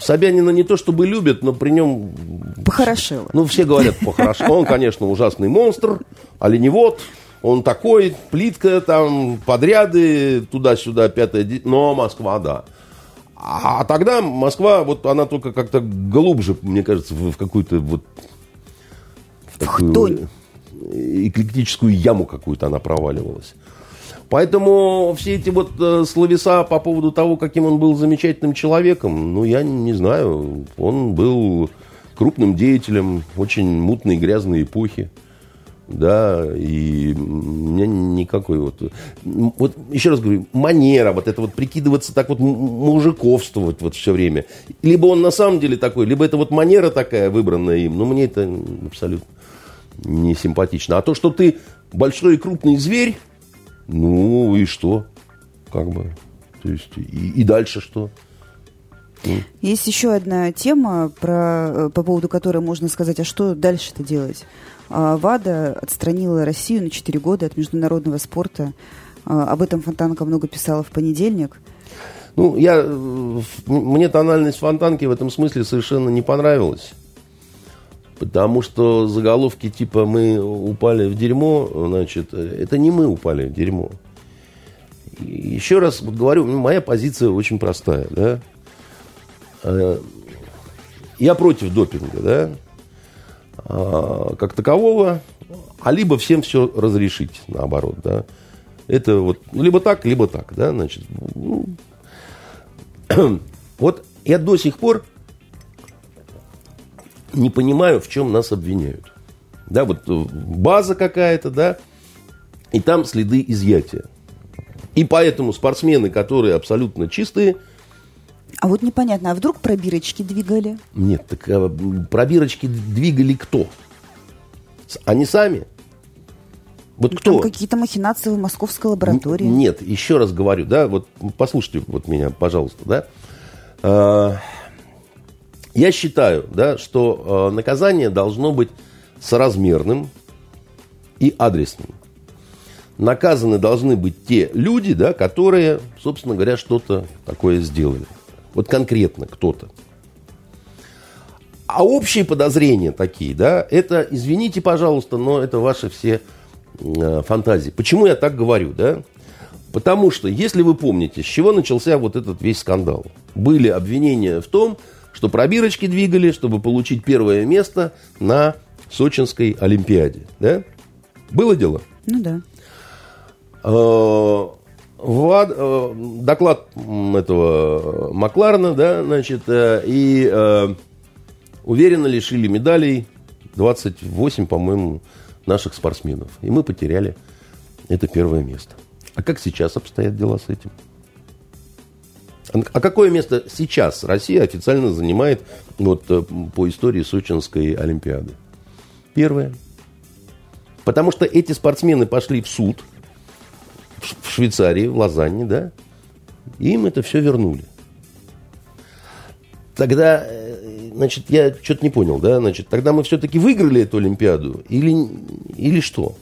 Собянина не то чтобы любят, но при нем Похорошело. ну, все говорят по-хорошо. Он, конечно, ужасный монстр, оленевод. Он такой, плитка, там, подряды, туда-сюда, пятое, де- но Москва, да. А тогда Москва, вот она только как-то глубже, мне кажется, в, в какую-то вот... В такую эклектическую яму какую-то она проваливалась. Поэтому все эти вот э, словеса по поводу того, каким он был замечательным человеком, ну, я не знаю. Он был крупным деятелем очень мутной, грязной эпохи. Да, и у меня никакой вот... Вот еще раз говорю, манера, вот это вот прикидываться так вот мужиковствовать вот все время. Либо он на самом деле такой, либо это вот манера такая, выбранная им. Но мне это абсолютно не симпатично. А то, что ты большой и крупный зверь, ну и что? Как бы. То есть, и, и дальше что? Есть еще одна тема, про, э, по поводу которой можно сказать, а что дальше-то делать? А, ВАДА отстранила Россию на 4 года от международного спорта. А, Об этом Фонтанка много писала в понедельник. Ну, я, э, мне тональность фонтанки в этом смысле совершенно не понравилась. Потому что заголовки типа «мы упали в дерьмо», значит, э, это не мы упали в дерьмо. Еще раз говорю, ну, моя позиция очень простая, да. Э, Я против допинга, да, а, как такового, а либо всем все разрешить, наоборот, да. Это вот либо так, либо так, да, значит. ну, вот я до сих пор не понимаю, в чем нас обвиняют. Да, вот э, база какая-то, да, и там следы изъятия. И поэтому спортсмены, которые абсолютно чистые, А вот непонятно, а вдруг пробирочки двигали? нет, так а, м, пробирочки двигали кто? Они сами? Вот кто? Там какие-то махинации в московской лаборатории. Н- Нет, еще раз говорю, да, вот послушайте вот меня, пожалуйста, да. А, Я считаю, да, что а, наказание должно быть соразмерным и адресным. Наказаны должны быть те люди, да, которые, собственно говоря, что-то такое сделали. Вот конкретно кто-то. А общие подозрения такие, да, это, извините, пожалуйста, но это ваши все э, фантазии. Почему я так говорю, да? Потому что, если вы помните, с чего начался вот этот весь скандал, были обвинения в том, что пробирочки двигали, чтобы получить первое место на Сочинской Олимпиаде. Да? Было дело? Ну да. Э, Влад, э, доклад этого Макларна, да, значит, э, и уверенно лишили медалей 28, по-моему, наших спортсменов. И мы потеряли это первое место. А как сейчас обстоят дела с этим? А какое место сейчас Россия официально занимает вот, по истории Сочинской Олимпиады? Первое. Потому что эти спортсмены пошли в суд в Швейцарии, в Лозанне, да, им это все вернули. Тогда, э, значит, я что-то не понял, да, значит, тогда мы все-таки выиграли эту Олимпиаду или, или что?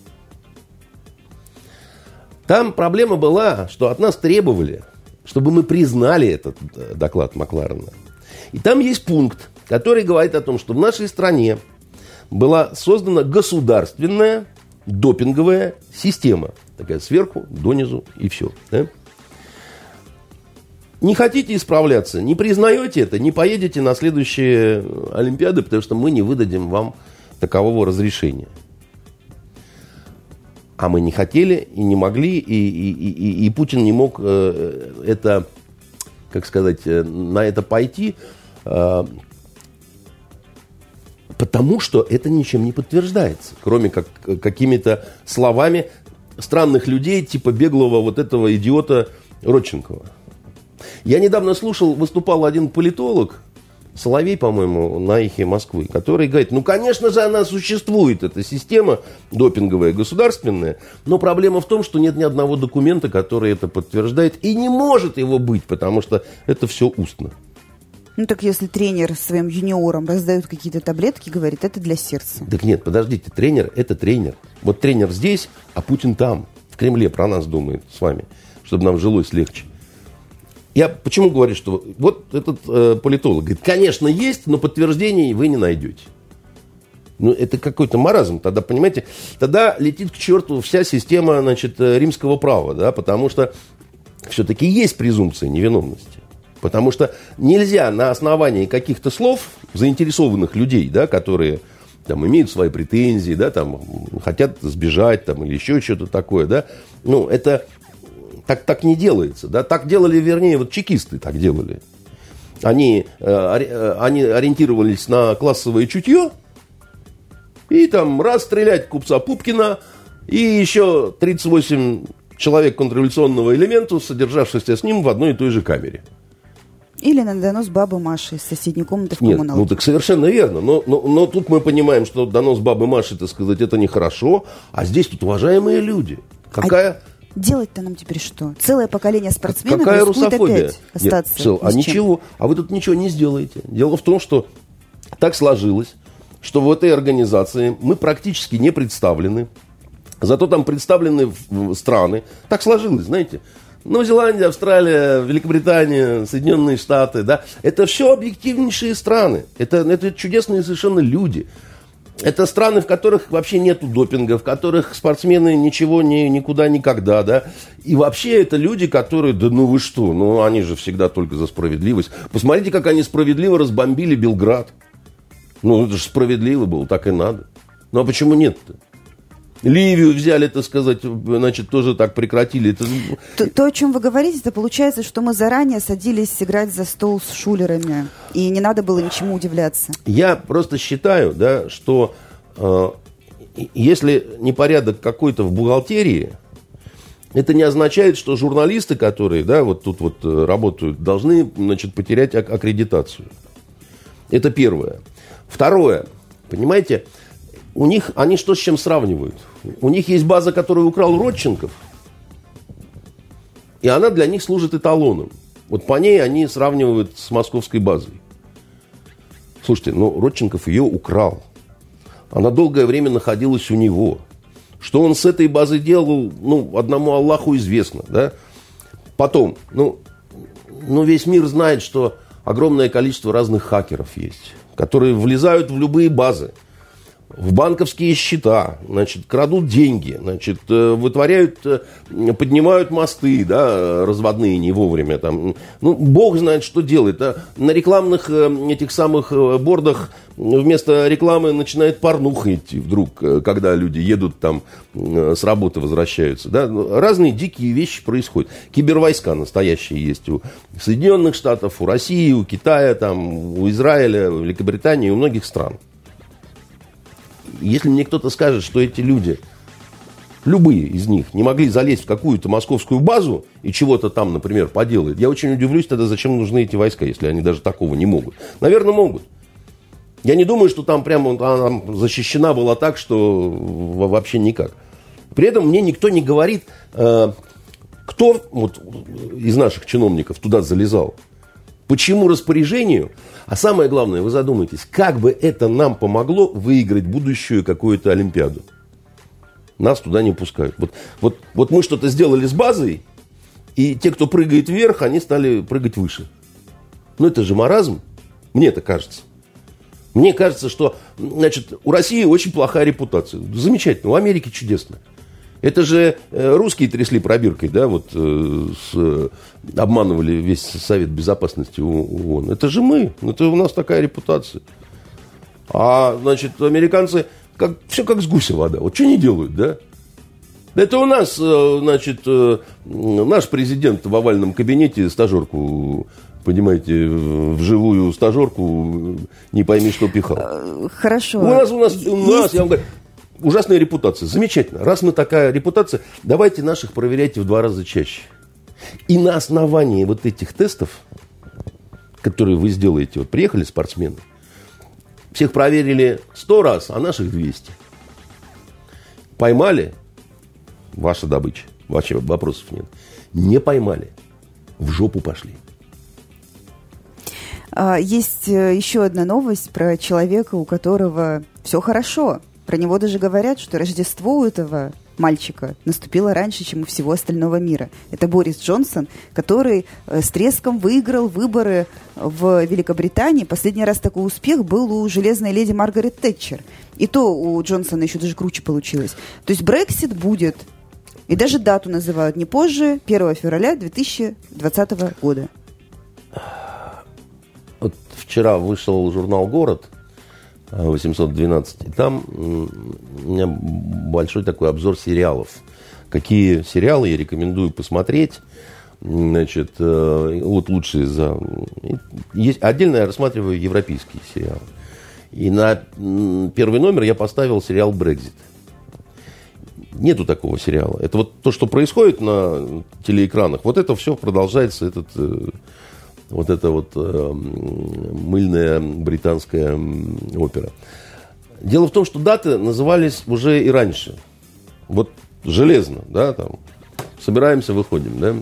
Там проблема была, что от нас требовали, чтобы мы признали этот э, доклад Макларена. И там есть пункт, который говорит о том, что в нашей стране была создана государственная допинговая система. Такая сверху, донизу и все. Да? Не хотите исправляться, не признаете это, не поедете на следующие Олимпиады, потому что мы не выдадим вам такового разрешения. А мы не хотели и не могли, и, и, и, и Путин не мог э, это, как сказать, э, на это пойти, э, потому что это ничем не подтверждается, кроме как какими-то словами странных людей, типа беглого вот этого идиота Родченкова. Я недавно слушал, выступал один политолог, Соловей, по-моему, на эхе Москвы, который говорит, ну, конечно же, она существует, эта система допинговая, государственная, но проблема в том, что нет ни одного документа, который это подтверждает, и не может его быть, потому что это все устно. Ну так если тренер своим юниорам раздает какие-то таблетки, говорит, это для сердца. Так нет, подождите, тренер – это тренер. Вот тренер здесь, а Путин там, в Кремле про нас думает с вами, чтобы нам жилось легче. Я почему говорю, что вот этот э, политолог говорит, конечно, есть, но подтверждений вы не найдете. Ну, это какой-то маразм. Тогда, понимаете, тогда летит к черту вся система, значит, э, римского права, да, потому что все-таки есть презумпция невиновности. Потому что нельзя на основании каких-то слов заинтересованных людей, да, которые там, имеют свои претензии, да, там, хотят сбежать там, или еще что-то такое, да, ну, это так, так не делается. Да? Так делали, вернее, вот чекисты так делали. Они, э, э они ориентировались на классовое чутье, и там раз стрелять купца Пупкина, и еще 38 человек контрреволюционного элемента, содержавшихся с ним в одной и той же камере. Или на донос бабы Маши из соседней комнаты в Нет, коммуналке. ну так совершенно верно. Но, но, но тут мы понимаем, что донос бабы Маши, так сказать, это нехорошо. А здесь тут уважаемые люди. Какая... А делать-то нам теперь что? Целое поколение спортсменов Какая русофобия? опять остаться Нет, Сэл, а ничего. А вы тут ничего не сделаете. Дело в том, что так сложилось, что в этой организации мы практически не представлены. Зато там представлены страны. Так сложилось, знаете. Новая Зеландия, Австралия, Великобритания, Соединенные Штаты, да, это все объективнейшие страны. Это, это чудесные совершенно люди. Это страны, в которых вообще нету допинга, в которых спортсмены ничего не, никуда никогда, да. И вообще это люди, которые, да ну вы что, ну они же всегда только за справедливость. Посмотрите, как они справедливо разбомбили Белград. Ну это же справедливо было, так и надо. Ну а почему нет-то? Ливию взяли, так сказать, значит, тоже так прекратили. Это... То, то, о чем вы говорите, это получается, что мы заранее садились играть за стол с шулерами, и не надо было ничему удивляться. Я просто считаю, да, что э, если непорядок какой-то в бухгалтерии, это не означает, что журналисты, которые, да, вот тут вот э, работают, должны, значит, потерять аккредитацию. Это первое. Второе. Понимаете, у них, они что с чем сравнивают? У них есть база, которую украл Родченков, и она для них служит эталоном. Вот по ней они сравнивают с московской базой. Слушайте, ну Родченков ее украл. Она долгое время находилась у него. Что он с этой базой делал, ну, одному Аллаху известно, да? Потом, ну, ну, весь мир знает, что огромное количество разных хакеров есть, которые влезают в любые базы – в банковские счета, значит, крадут деньги, значит, э, вытворяют, э, поднимают мосты, да, разводные не вовремя там. Ну, бог знает, что делает. А на рекламных э, этих самых бордах вместо рекламы начинает порнуха идти вдруг, когда люди едут там с работы возвращаются, да. Ну, разные дикие вещи происходят. Кибервойска настоящие есть у Соединенных Штатов, у России, у Китая, там, у Израиля, у Великобритании, у многих стран если мне кто-то скажет, что эти люди, любые из них, не могли залезть в какую-то московскую базу и чего-то там, например, поделать, я очень удивлюсь тогда, зачем нужны эти войска, если они даже такого не могут. Наверное, могут. Я не думаю, что там прямо она защищена была так, что вообще никак. При этом мне никто не говорит, э, кто вот, из наших чиновников туда залезал. Почему распоряжению? А самое главное, вы задумайтесь, как бы это нам помогло выиграть будущую какую-то Олимпиаду? Нас туда не пускают. Вот, вот, вот мы что-то сделали с базой, и те, кто прыгает вверх, они стали прыгать выше. Ну это же маразм, мне это кажется. Мне кажется, что значит, у России очень плохая репутация. Замечательно, у Америки чудесно. Это же э, русские трясли пробиркой, да, вот э, с, обманывали весь Совет Безопасности ООН. Это же мы, это у нас такая репутация. А, значит, американцы, как, все как с гуся вода. Вот что они делают, да? Это у нас, э, значит, наш президент в овальном кабинете стажерку понимаете, вживую стажерку не пойми, что пихал. Хорошо. У нас, у нас, у нас, Есть... я вам говорю, ужасная репутация. Замечательно. Раз мы такая репутация, давайте наших проверяйте в два раза чаще. И на основании вот этих тестов, которые вы сделаете, вот приехали спортсмены, всех проверили 100 раз, а наших 200. Поймали, ваша добыча, вообще вопросов нет. Не поймали, в жопу пошли. А, есть э, еще одна новость про человека, у которого все хорошо. Про него даже говорят, что Рождество у этого мальчика наступило раньше, чем у всего остального мира. Это Борис Джонсон, который э, с треском выиграл выборы в Великобритании. Последний раз такой успех был у железной леди Маргарет Тэтчер. И то у Джонсона еще даже круче получилось. То есть Брексит будет. И даже дату называют не позже 1 февраля 2020 года. Вот вчера вышел журнал «Город», 812. И там у меня большой такой обзор сериалов. Какие сериалы я рекомендую посмотреть. Значит, э, вот лучшие за... Есть, отдельно я рассматриваю европейские сериалы. И на первый номер я поставил сериал «Брекзит». Нету такого сериала. Это вот то, что происходит на телеэкранах, вот это все продолжается, этот э, вот эта вот э, мыльная британская опера. Дело в том, что даты назывались уже и раньше. Вот железно, да, там, собираемся, выходим, да.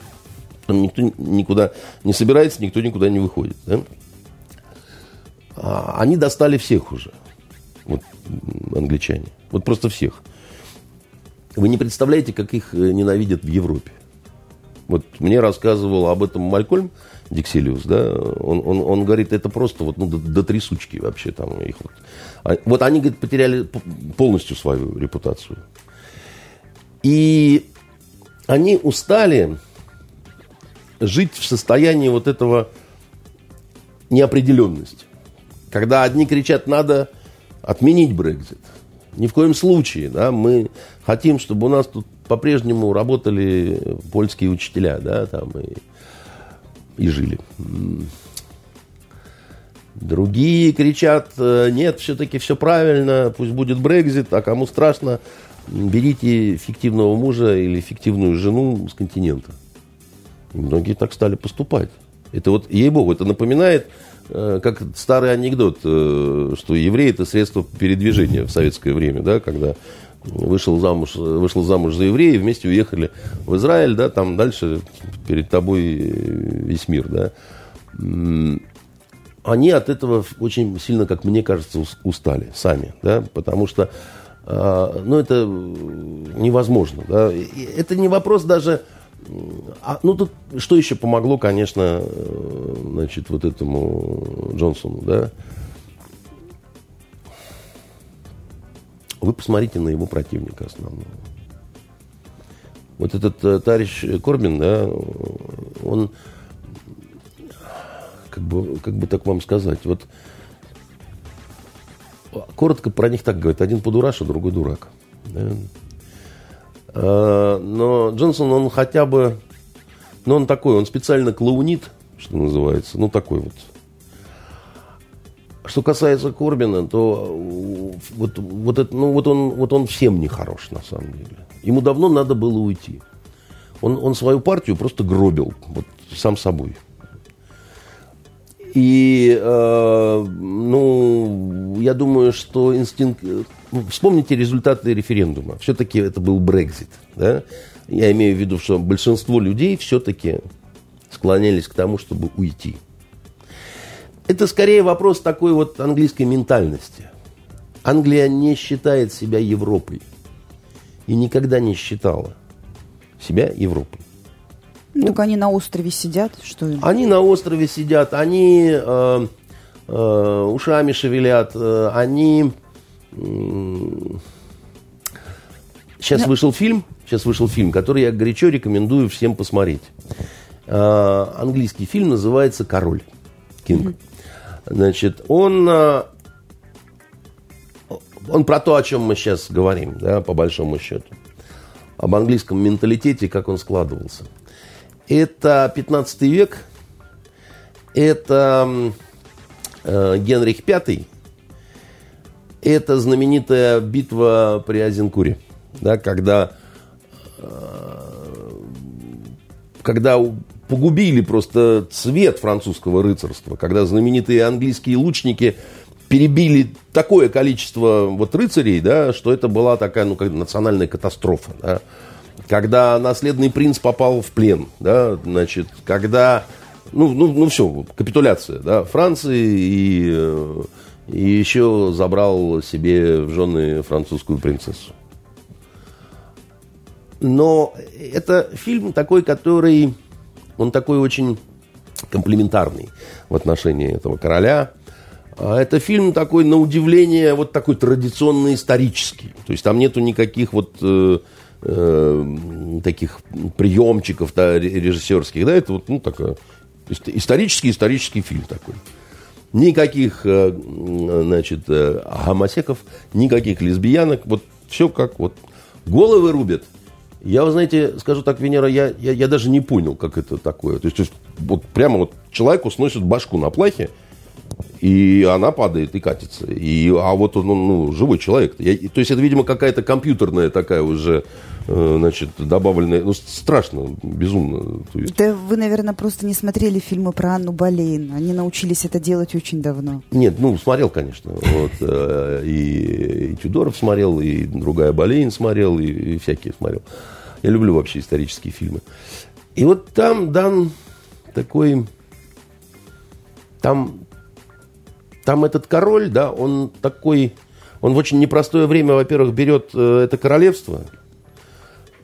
Никто никуда не собирается, никто никуда не выходит, да. А они достали всех уже, вот англичане, вот просто всех. Вы не представляете, как их э, ненавидят в Европе. Вот мне рассказывал об этом Малькольм, Диксилиус, да, он, он, он говорит, это просто вот, ну, до, до трясучки вообще там их вот. А, вот они, говорит, потеряли полностью свою репутацию. И они устали жить в состоянии вот этого неопределенности. Когда одни кричат, надо отменить Брекзит. Ни в коем случае, да, мы хотим, чтобы у нас тут по-прежнему работали польские учителя, да, там, и и жили. Другие кричат, э, нет, все-таки все правильно, пусть будет Брекзит, а кому страшно, берите фиктивного мужа или фиктивную жену с континента. И многие так стали поступать. Это вот, ей-богу, это напоминает, э, как старый анекдот, э, что евреи это средство передвижения в советское время, да, когда вышел замуж, вышел замуж за еврея, вместе уехали в Израиль, да, там дальше перед тобой весь мир, да. Они от этого очень сильно, как мне кажется, устали сами, да, потому что, а, ну, это невозможно, да. Это не вопрос даже, а, ну, тут что еще помогло, конечно, значит, вот этому Джонсону, да, Вы посмотрите на его противника основного. Вот этот э, товарищ Корбин, да, он, как бы, как бы так вам сказать, вот коротко про них так говорят, один подураш, а другой дурак. Да? А, но Джонсон, он хотя бы, ну, он такой, он специально клоунит, что называется, ну, такой вот. Что касается Корбина, то вот, вот, это, ну, вот, он, вот он всем не хорош, на самом деле. Ему давно надо было уйти. Он, он свою партию просто гробил, вот сам собой. И, э, ну, я думаю, что инстинкт... Ну, вспомните результаты референдума. Все-таки это был Брекзит. Да? Я имею в виду, что большинство людей все-таки склонялись к тому, чтобы уйти. Это скорее вопрос такой вот английской ментальности. Англия не считает себя Европой и никогда не считала себя Европой. Ну, так они на острове сидят, что им? Они на острове сидят, они э, э, ушами шевелят, э, они... Э, сейчас Но... вышел фильм, сейчас вышел фильм, который я горячо рекомендую всем посмотреть. Э, английский фильм называется «Король». Кинг. Mm-hmm. Значит, он э, он про то, о чем мы сейчас говорим, да, по большому счету. Об английском менталитете, как он складывался. Это 15 век, это э, Генрих V, это знаменитая битва при Азенкуре, да, когда, э, когда погубили просто цвет французского рыцарства, когда знаменитые английские лучники перебили такое количество вот рыцарей, да, что это была такая, ну, как национальная катастрофа, да. Когда наследный принц попал в плен, да, значит, когда, ну, ну, ну все, капитуляция, да, Франции и, э, и еще забрал себе в жены французскую принцессу. Но это фильм такой, который, он такой очень комплементарный в отношении этого короля – а это фильм такой, на удивление, вот такой традиционно исторический. То есть там нету никаких вот э, э, таких приемчиков да, режиссерских. Да, это вот, ну, такой исторический исторический фильм такой. Никаких, э, значит, э, гомосеков, никаких лесбиянок. Вот все как вот. Головы рубят. Я, вы знаете, скажу так, Венера, я, я, я даже не понял, как это такое. То есть, то есть вот прямо вот человеку сносят башку на плахе, и она падает и катится. И, а вот он, ну, живой человек. Я, то есть это, видимо, какая-то компьютерная такая уже, э, значит, добавленная. Ну, страшно, безумно. Да вы, наверное, просто не смотрели фильмы про Анну Болейн. Они научились это делать очень давно. Нет, ну, смотрел, конечно. Вот, э, и, и Тюдоров смотрел, и другая Болейн смотрел, и, и всякие смотрел. Я люблю вообще исторические фильмы. И вот там дан такой... Там там этот король, да, он такой, он в очень непростое время, во-первых, берет э, это королевство.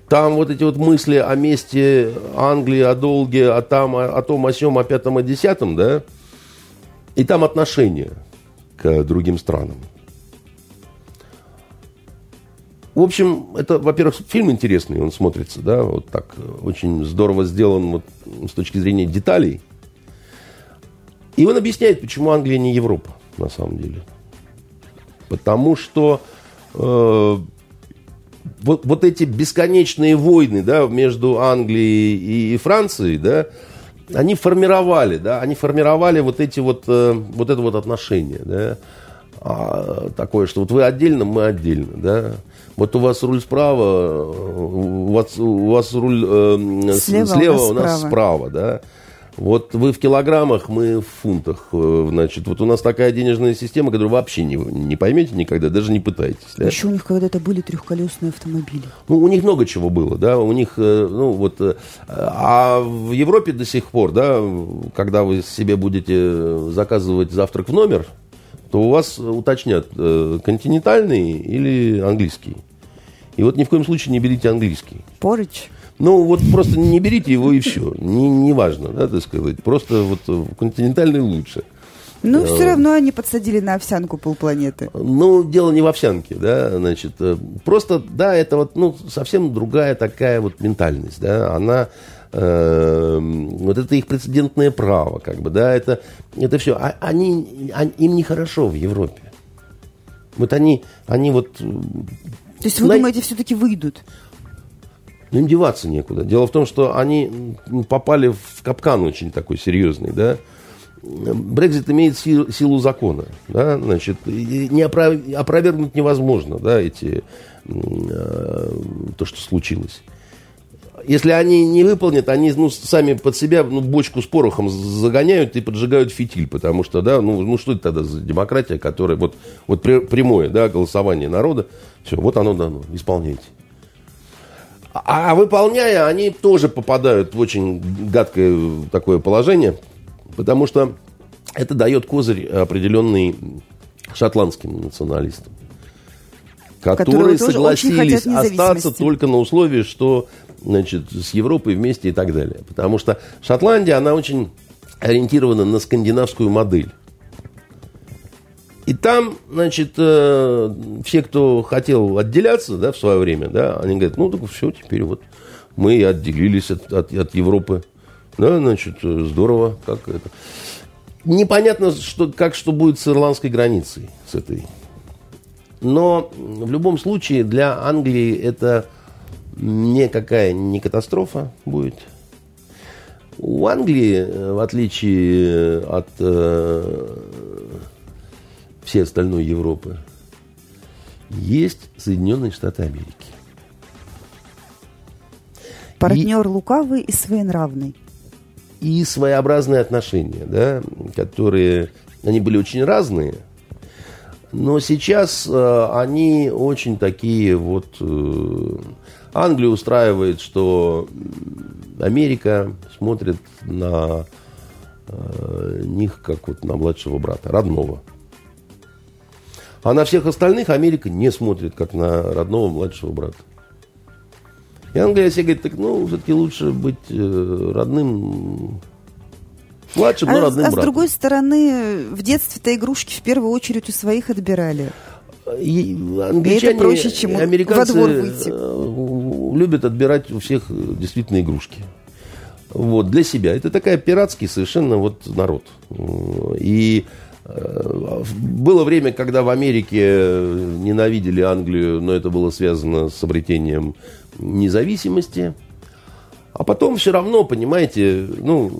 Там вот эти вот мысли о месте Англии, о долге, о, там, о, о том, о сем, о пятом, о десятом, да, и там отношения к другим странам. В общем, это, во-первых, фильм интересный, он смотрится, да, вот так очень здорово сделан вот, с точки зрения деталей – и он объясняет, почему Англия не Европа, на самом деле. Потому что э, вот, вот эти бесконечные войны да, между Англией и, и Францией, да, они формировали, да, они формировали вот эти вот, э, вот это вот отношение, да, а, такое, что вот вы отдельно, мы отдельно, да. Вот у вас руль справа, у вас, у вас руль э, слева, слева у нас справа, справа да. Вот вы в килограммах, мы в фунтах. Э, значит, вот у нас такая денежная система, которую вообще не, не поймете никогда, даже не пытайтесь. Да? Еще у них когда-то были трехколесные автомобили. Ну, у них много чего было, да. У них, э, ну, вот... Э, а в Европе до сих пор, да, когда вы себе будете заказывать завтрак в номер, то у вас уточнят, континентальный или английский. И вот ни в коем случае не берите английский. Порridge? Ну, вот просто не берите его и все. Не, не важно, да, так сказать. Просто вот континентальный лучше. Ну, все равно они подсадили на овсянку полпланеты. Ну, дело не в овсянке, да, значит, просто, да, это вот, ну, совсем другая такая вот ментальность, да, она, э, вот это их прецедентное право, как бы, да, это, это все, а, они, они, им нехорошо в Европе. Вот они, они вот... То есть вы на... думаете, все-таки выйдут? Ну, им деваться некуда. Дело в том, что они попали в капкан очень такой серьезный, да. Брекзит имеет силу, силу закона, да, значит, не оправ... опровергнуть невозможно, да, эти, э, то, что случилось. Если они не выполнят, они ну, сами под себя ну, бочку с порохом загоняют и поджигают фитиль, потому что, да, ну, ну что это тогда за демократия, которая вот, вот прямое, да, голосование народа, все, вот оно дано, исполняйте. А, а выполняя, они тоже попадают в очень гадкое такое положение, потому что это дает козырь определенный шотландским националистам которые, которые согласились остаться только на условии, что значит, с Европой вместе и так далее. Потому что Шотландия, она очень ориентирована на скандинавскую модель. И там, значит, э, все, кто хотел отделяться, да, в свое время, да, они говорят, ну, так все, теперь вот мы отделились от, от, от Европы. Да, значит, здорово, как это. Непонятно, что, как что будет с ирландской границей, с этой. Но в любом случае для Англии это никакая не катастрофа будет. У Англии, э, в отличие от э, всей остальной Европы, есть Соединенные Штаты Америки. Партнер и, лукавый и своенравный. И своеобразные отношения, да, которые, они были очень разные, но сейчас э, они очень такие вот э, Англию устраивает, что Америка смотрит на э, них как вот на младшего брата, родного. А на всех остальных Америка не смотрит как на родного младшего брата. И Англия себе говорит, так ну, все-таки лучше быть э, родным Младшим, но а, родным а братом. с другой стороны, в детстве-то игрушки в первую очередь у своих отбирали. И англичане, и это проще, чем американцы во двор выйти. Э, любят отбирать у всех действительно игрушки. Вот, для себя. Это такая пиратский совершенно вот народ. И э, было время, когда в Америке ненавидели Англию, но это было связано с обретением независимости. А потом все равно, понимаете, ну,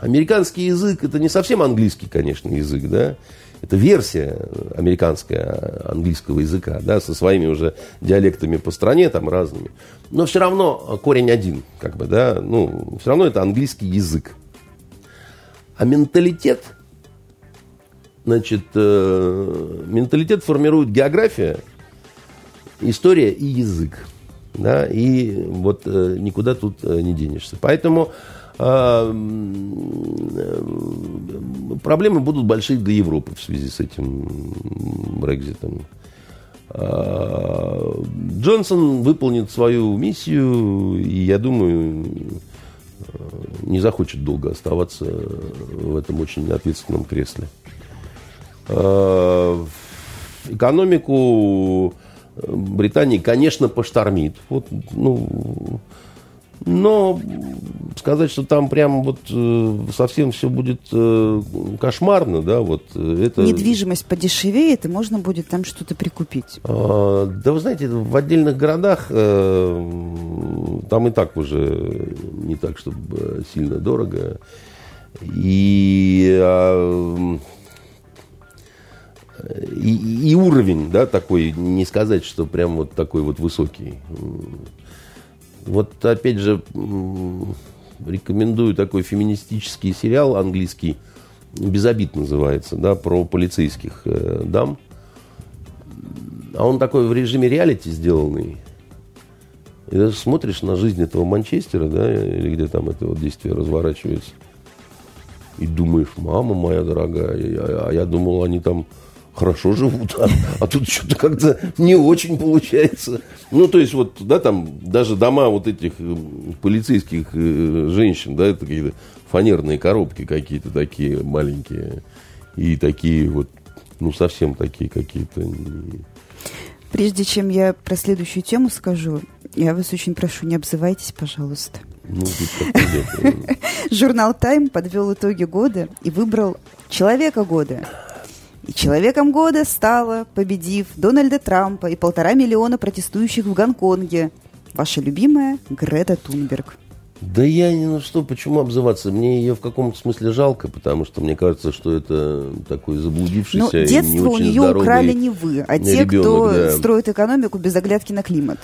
американский язык это не совсем английский, конечно, язык, да это версия американская английского языка, да, со своими уже диалектами по стране там разными. Но все равно корень один, как бы, да, ну, все равно это английский язык. А менталитет, значит, э, менталитет формирует география, история и язык. Да, и вот э, никуда тут э, не денешься. Поэтому проблемы будут большие для Европы в связи с этим Брекзитом. А, Джонсон выполнит свою миссию, и я думаю, не захочет долго оставаться в этом очень ответственном кресле. Экономику Британии, конечно, поштормит. Вот, ну, но сказать, что там прям вот э, совсем все будет э, кошмарно, да, вот э, это... Недвижимость подешевеет, и можно будет там что-то прикупить. А, да вы знаете, в отдельных городах э, там и так уже не так, чтобы сильно дорого. И... А, и, и уровень, да, такой, не сказать, что прям вот такой вот высокий. Вот опять же рекомендую такой феминистический сериал английский, «Безобид» называется, да, про полицейских э, дам. А он такой в режиме реалити сделанный. И даже смотришь на жизнь этого Манчестера, да, или где там это вот действие разворачивается, и думаешь, мама моя дорогая, а я думал, они там хорошо живут, а, а тут что-то как-то не очень получается. Ну, то есть, вот, да, там даже дома вот этих э, полицейских э, женщин, да, это какие-то фанерные коробки какие-то такие маленькие. и такие вот, ну, совсем такие какие-то. Прежде чем я про следующую тему скажу, я вас очень прошу, не обзывайтесь, пожалуйста. Ну, Журнал «Тайм» подвел итоги года и выбрал «Человека года». И человеком года стала, победив Дональда Трампа и полтора миллиона протестующих в Гонконге, ваша любимая Грета Тунберг. Да я не ну что, почему обзываться? Мне ее в каком-то смысле жалко, потому что мне кажется, что это такой заблудившийся Но и детство не у очень нее украли не вы, а те, ребенок, кто да. строит экономику без оглядки на климат.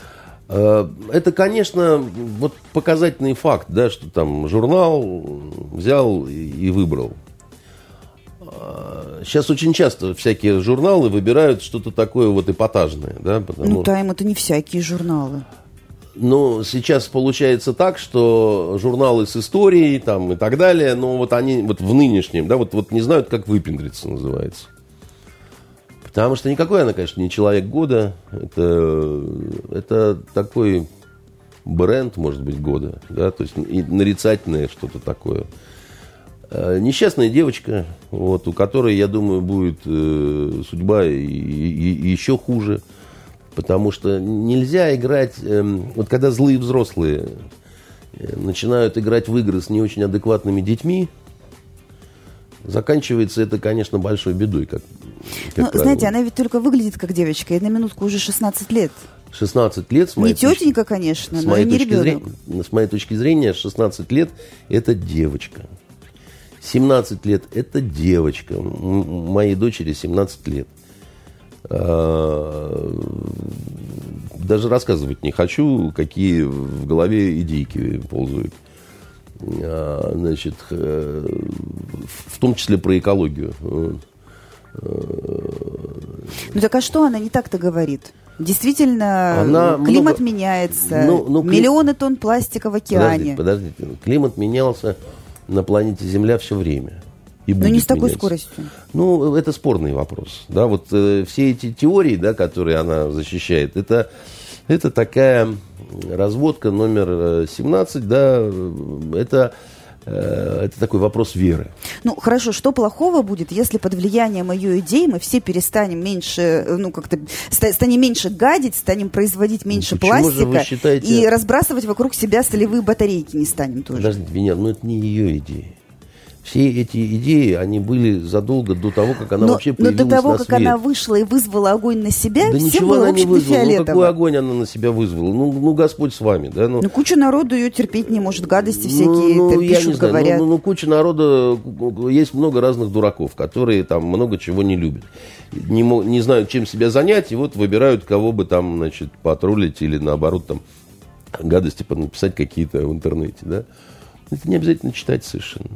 А, Это, конечно, вот показательный факт, да, что там журнал взял и и выбрал. А, Сейчас очень часто всякие журналы выбирают что-то такое вот эпатажное, да, потому Ну, «Тайм» — это не всякие журналы. Ну, сейчас получается так, что журналы с историей там и так далее, но вот они вот в нынешнем, да, вот, вот не знают, как выпендриться называется. Потому что никакой она, конечно, не человек года. Это, это такой бренд, может быть, года. Да? То есть и нарицательное что-то такое. Э, Несчастная девочка, вот, у которой, я думаю, будет э, судьба и, и- и еще хуже. Потому что нельзя играть... эм, вот когда злые взрослые э, начинают играть в игры с не очень адекватными детьми, заканчивается это, конечно, большой бедой, как, как Ну, правило. знаете, она ведь только выглядит как девочка, и на минутку уже 16 лет. 16 лет, с Не моей точки- тетенька, конечно, с но и моей, не точки ребенок. зрения, с моей точки зрения, 16 лет – это девочка. 17 лет – это девочка. Моей дочери 17 лет. А, Даже рассказывать не хочу, какие в голове идейки ползают. А, Значит, э, в том числе про экологию. Ну так а что она не так-то говорит? Действительно, Она климат много- меняется, Ну, ну, кли- миллионы тонн пластика в океане. Подождите, подождите. Климат менялся на планете Земля все время. И Но будет не с такой меняться. скоростью. Ну, это спорный вопрос. Да, вот э, все эти теории, да, которые она защищает, это, это такая разводка номер э, 17, да, э, это, э, это такой вопрос веры. Ну хорошо, что плохого будет, если под влиянием ее идей мы все перестанем меньше, э, ну как-то ста- станем меньше гадить, станем производить меньше Ну, же вы пластика считаете- и разбрасывать вокруг себя солевые батарейки не станем тоже. Подождите, Венера, ну это не ее идеи. Все эти идеи, они были задолго до того, как она но, вообще но появилась до того, как свет. она вышла и вызвала огонь на себя, Да всем ничего было, она не вызвала. Ну, фиолетово. какой огонь она на себя вызвала? Ну, ну Господь с вами, да? Ну, Ну, куча народу ее терпеть не может, гадости всякие ну, там я пишут, не знаю, говорят. Ну, ну, ну, куча народа, есть много разных дураков, которые там много чего не любят. Не, не знают, чем себя занять, и вот выбирают, кого бы там, значит, потроллить или наоборот там гадости написать какие-то в интернете, да. Это не обязательно читать совершенно.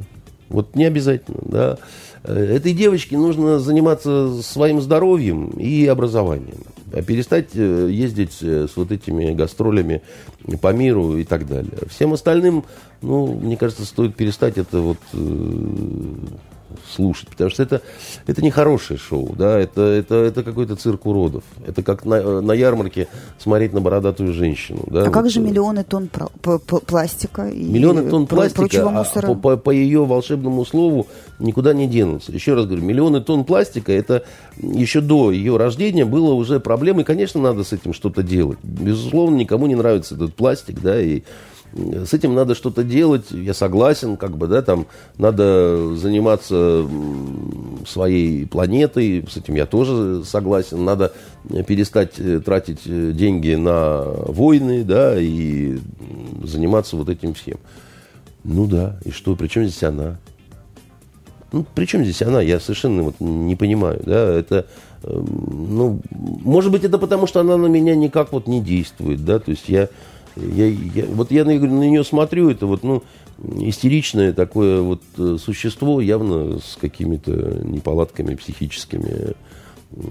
Вот не обязательно, да. Э, Этой девочке нужно заниматься своим здоровьем и образованием. А перестать э, ездить э, с вот этими гастролями по миру и так далее. Всем остальным, ну, мне кажется, стоит перестать это вот слушать, потому что это, это не хорошее шоу, да, это, это, это какой-то цирк уродов. Это как на, на ярмарке смотреть на бородатую женщину. Да, а вот, как же э, миллионы тонн пластика и Миллионы тонн пластика прочего а, мусора? по, по- по ее волшебному слову никуда не денутся. Еще раз говорю, миллионы тонн пластика, это еще до ее рождения было уже проблемой. Конечно, надо с этим что-то делать. Безусловно, никому не нравится этот пластик, да, и с этим надо что-то делать, я согласен, как бы, да, там надо заниматься своей планетой, с этим я тоже согласен, надо перестать э, тратить э, деньги на войны, да, и заниматься вот этим всем. Ну да, и что, при чем здесь она? Ну, при чем здесь она? Я совершенно вот не понимаю, да, это, эм, ну, может быть, это потому, что она на меня никак вот не действует, да, то есть я, я, я- вот я на, на нее смотрю, это вот, ну, истеричное такое вот э, существо, явно с какими-то неполадками психическими,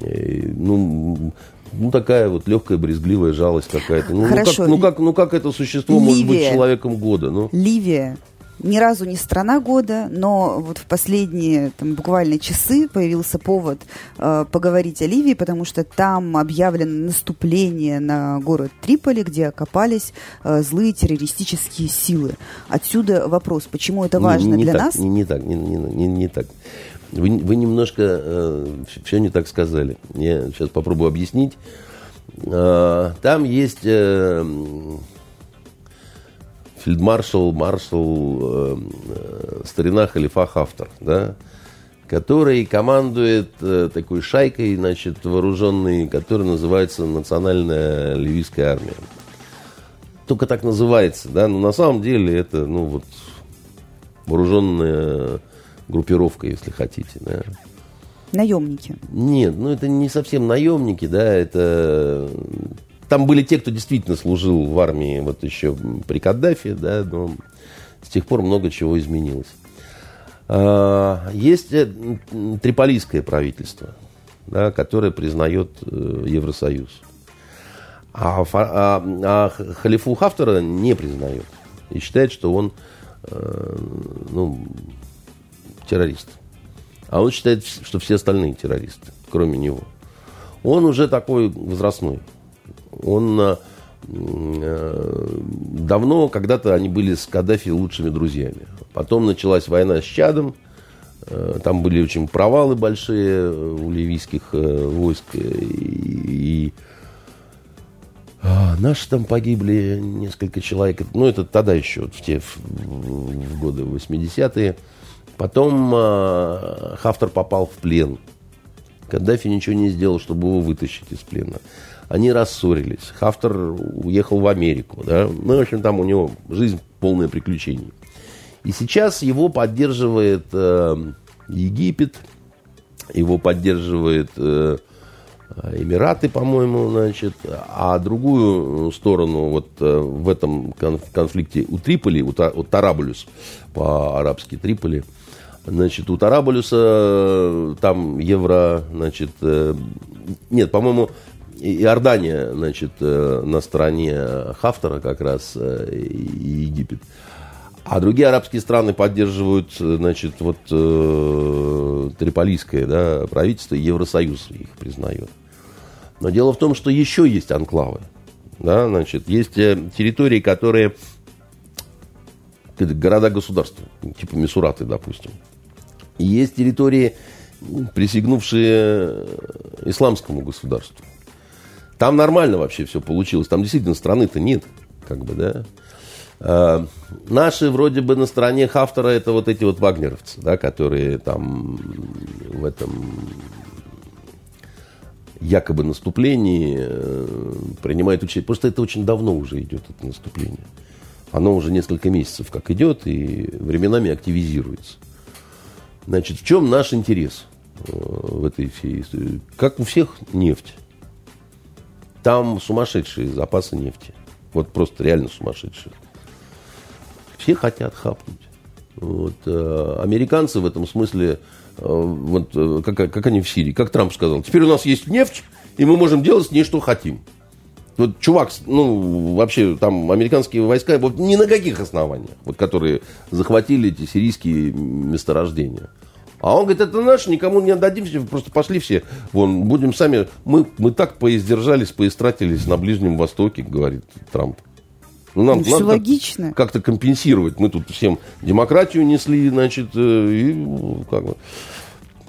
Э, ну, ну, такая вот легкая брезгливая жалость какая-то. Ну, ну, Хорошо. как, ну, как, ну, как это существо может быть Ливия. человеком года? Ну, Ливия. Ни разу не страна года, но вот в последние там, буквально часы появился повод э, поговорить о Ливии, потому что там объявлено наступление на город Триполи, где окопались э, злые террористические силы. Отсюда вопрос, почему это важно не, не для так, нас? Не, не так, не, не, не, не так. Вы, вы немножко э, все не так сказали. Я сейчас попробую объяснить. Э, там есть э, фельдмаршал, маршал, э, э, старина Халифа Хафтар, да, который командует э, такой шайкой, значит, вооруженной, которая называется Национальная ливийская армия. Только так называется, да, но на самом деле это, ну вот, вооруженная группировка, если хотите, да. Наемники. Нет, ну это не совсем наемники, да, это... Там были те, кто действительно служил в армии вот еще при Каддафе, да, но с тех пор много чего изменилось. А, есть э, триполийское правительство, да, которое признает э, Евросоюз. А, а, а халифу Хафтера не признает. И считает, что он э, ну, террорист. А он считает, что все остальные террористы, кроме него. Он уже такой возрастной. Он э, э, давно, когда-то они были с Каддафи лучшими друзьями. Потом началась война с Чадом. Э, там были очень провалы большие у ливийских войск. И, и а, наши там погибли несколько человек. Ну, это тогда еще, вот в те в, в годы 80-е. Потом э, Хафтер попал в плен. Каддафи ничего не сделал, чтобы его вытащить из плена. Они рассорились. Хафтер уехал в Америку. Да? Ну, в общем, там у него жизнь полная приключений. И сейчас его поддерживает э, Египет, его поддерживает э, Эмираты, по-моему, значит, а другую сторону вот э, в этом конфликте у Триполи, у, у Тарабулюс по-арабски Триполи, значит, у Тарабулюса э, там евро, значит, э, нет, по-моему, Иордания, значит, на стороне Хафтера как раз и Египет. А другие арабские страны поддерживают, значит, вот э, триполийское да, правительство, Евросоюз их признает. Но дело в том, что еще есть анклавы. Да, значит, есть э, территории, которые города-государства, типа Мисураты, допустим. И есть территории, присягнувшие исламскому государству. Там нормально вообще все получилось. Там действительно страны-то нет, как бы, да. А, наши вроде бы на стороне Хафтера это вот эти вот вагнеровцы, да, которые там в этом якобы наступлении э, принимает участие. Просто это очень давно уже идет, это наступление. Оно уже несколько месяцев как идет и временами активизируется. Значит, в чем наш интерес э, в этой всей истории? Как у всех нефть. Там сумасшедшие запасы нефти. Вот просто реально сумасшедшие. Все хотят хапнуть. Вот, э, американцы в этом смысле Э, вот э, как, как они в Сирии, как Трамп сказал, теперь у нас есть нефть, и мы можем делать с ней что хотим. Вот чувак, ну, вообще, там, американские войска, вот ни на каких основаниях, вот, которые захватили эти сирийские месторождения. А он говорит, это наш, никому не отдадим, просто пошли все, вон, будем сами, мы, мы так поиздержались, поистратились на Ближнем Востоке, говорит Трамп. Ну, нам ну, надо логично. Как- как-то компенсировать. Мы тут всем демократию несли, значит, э, и как бы...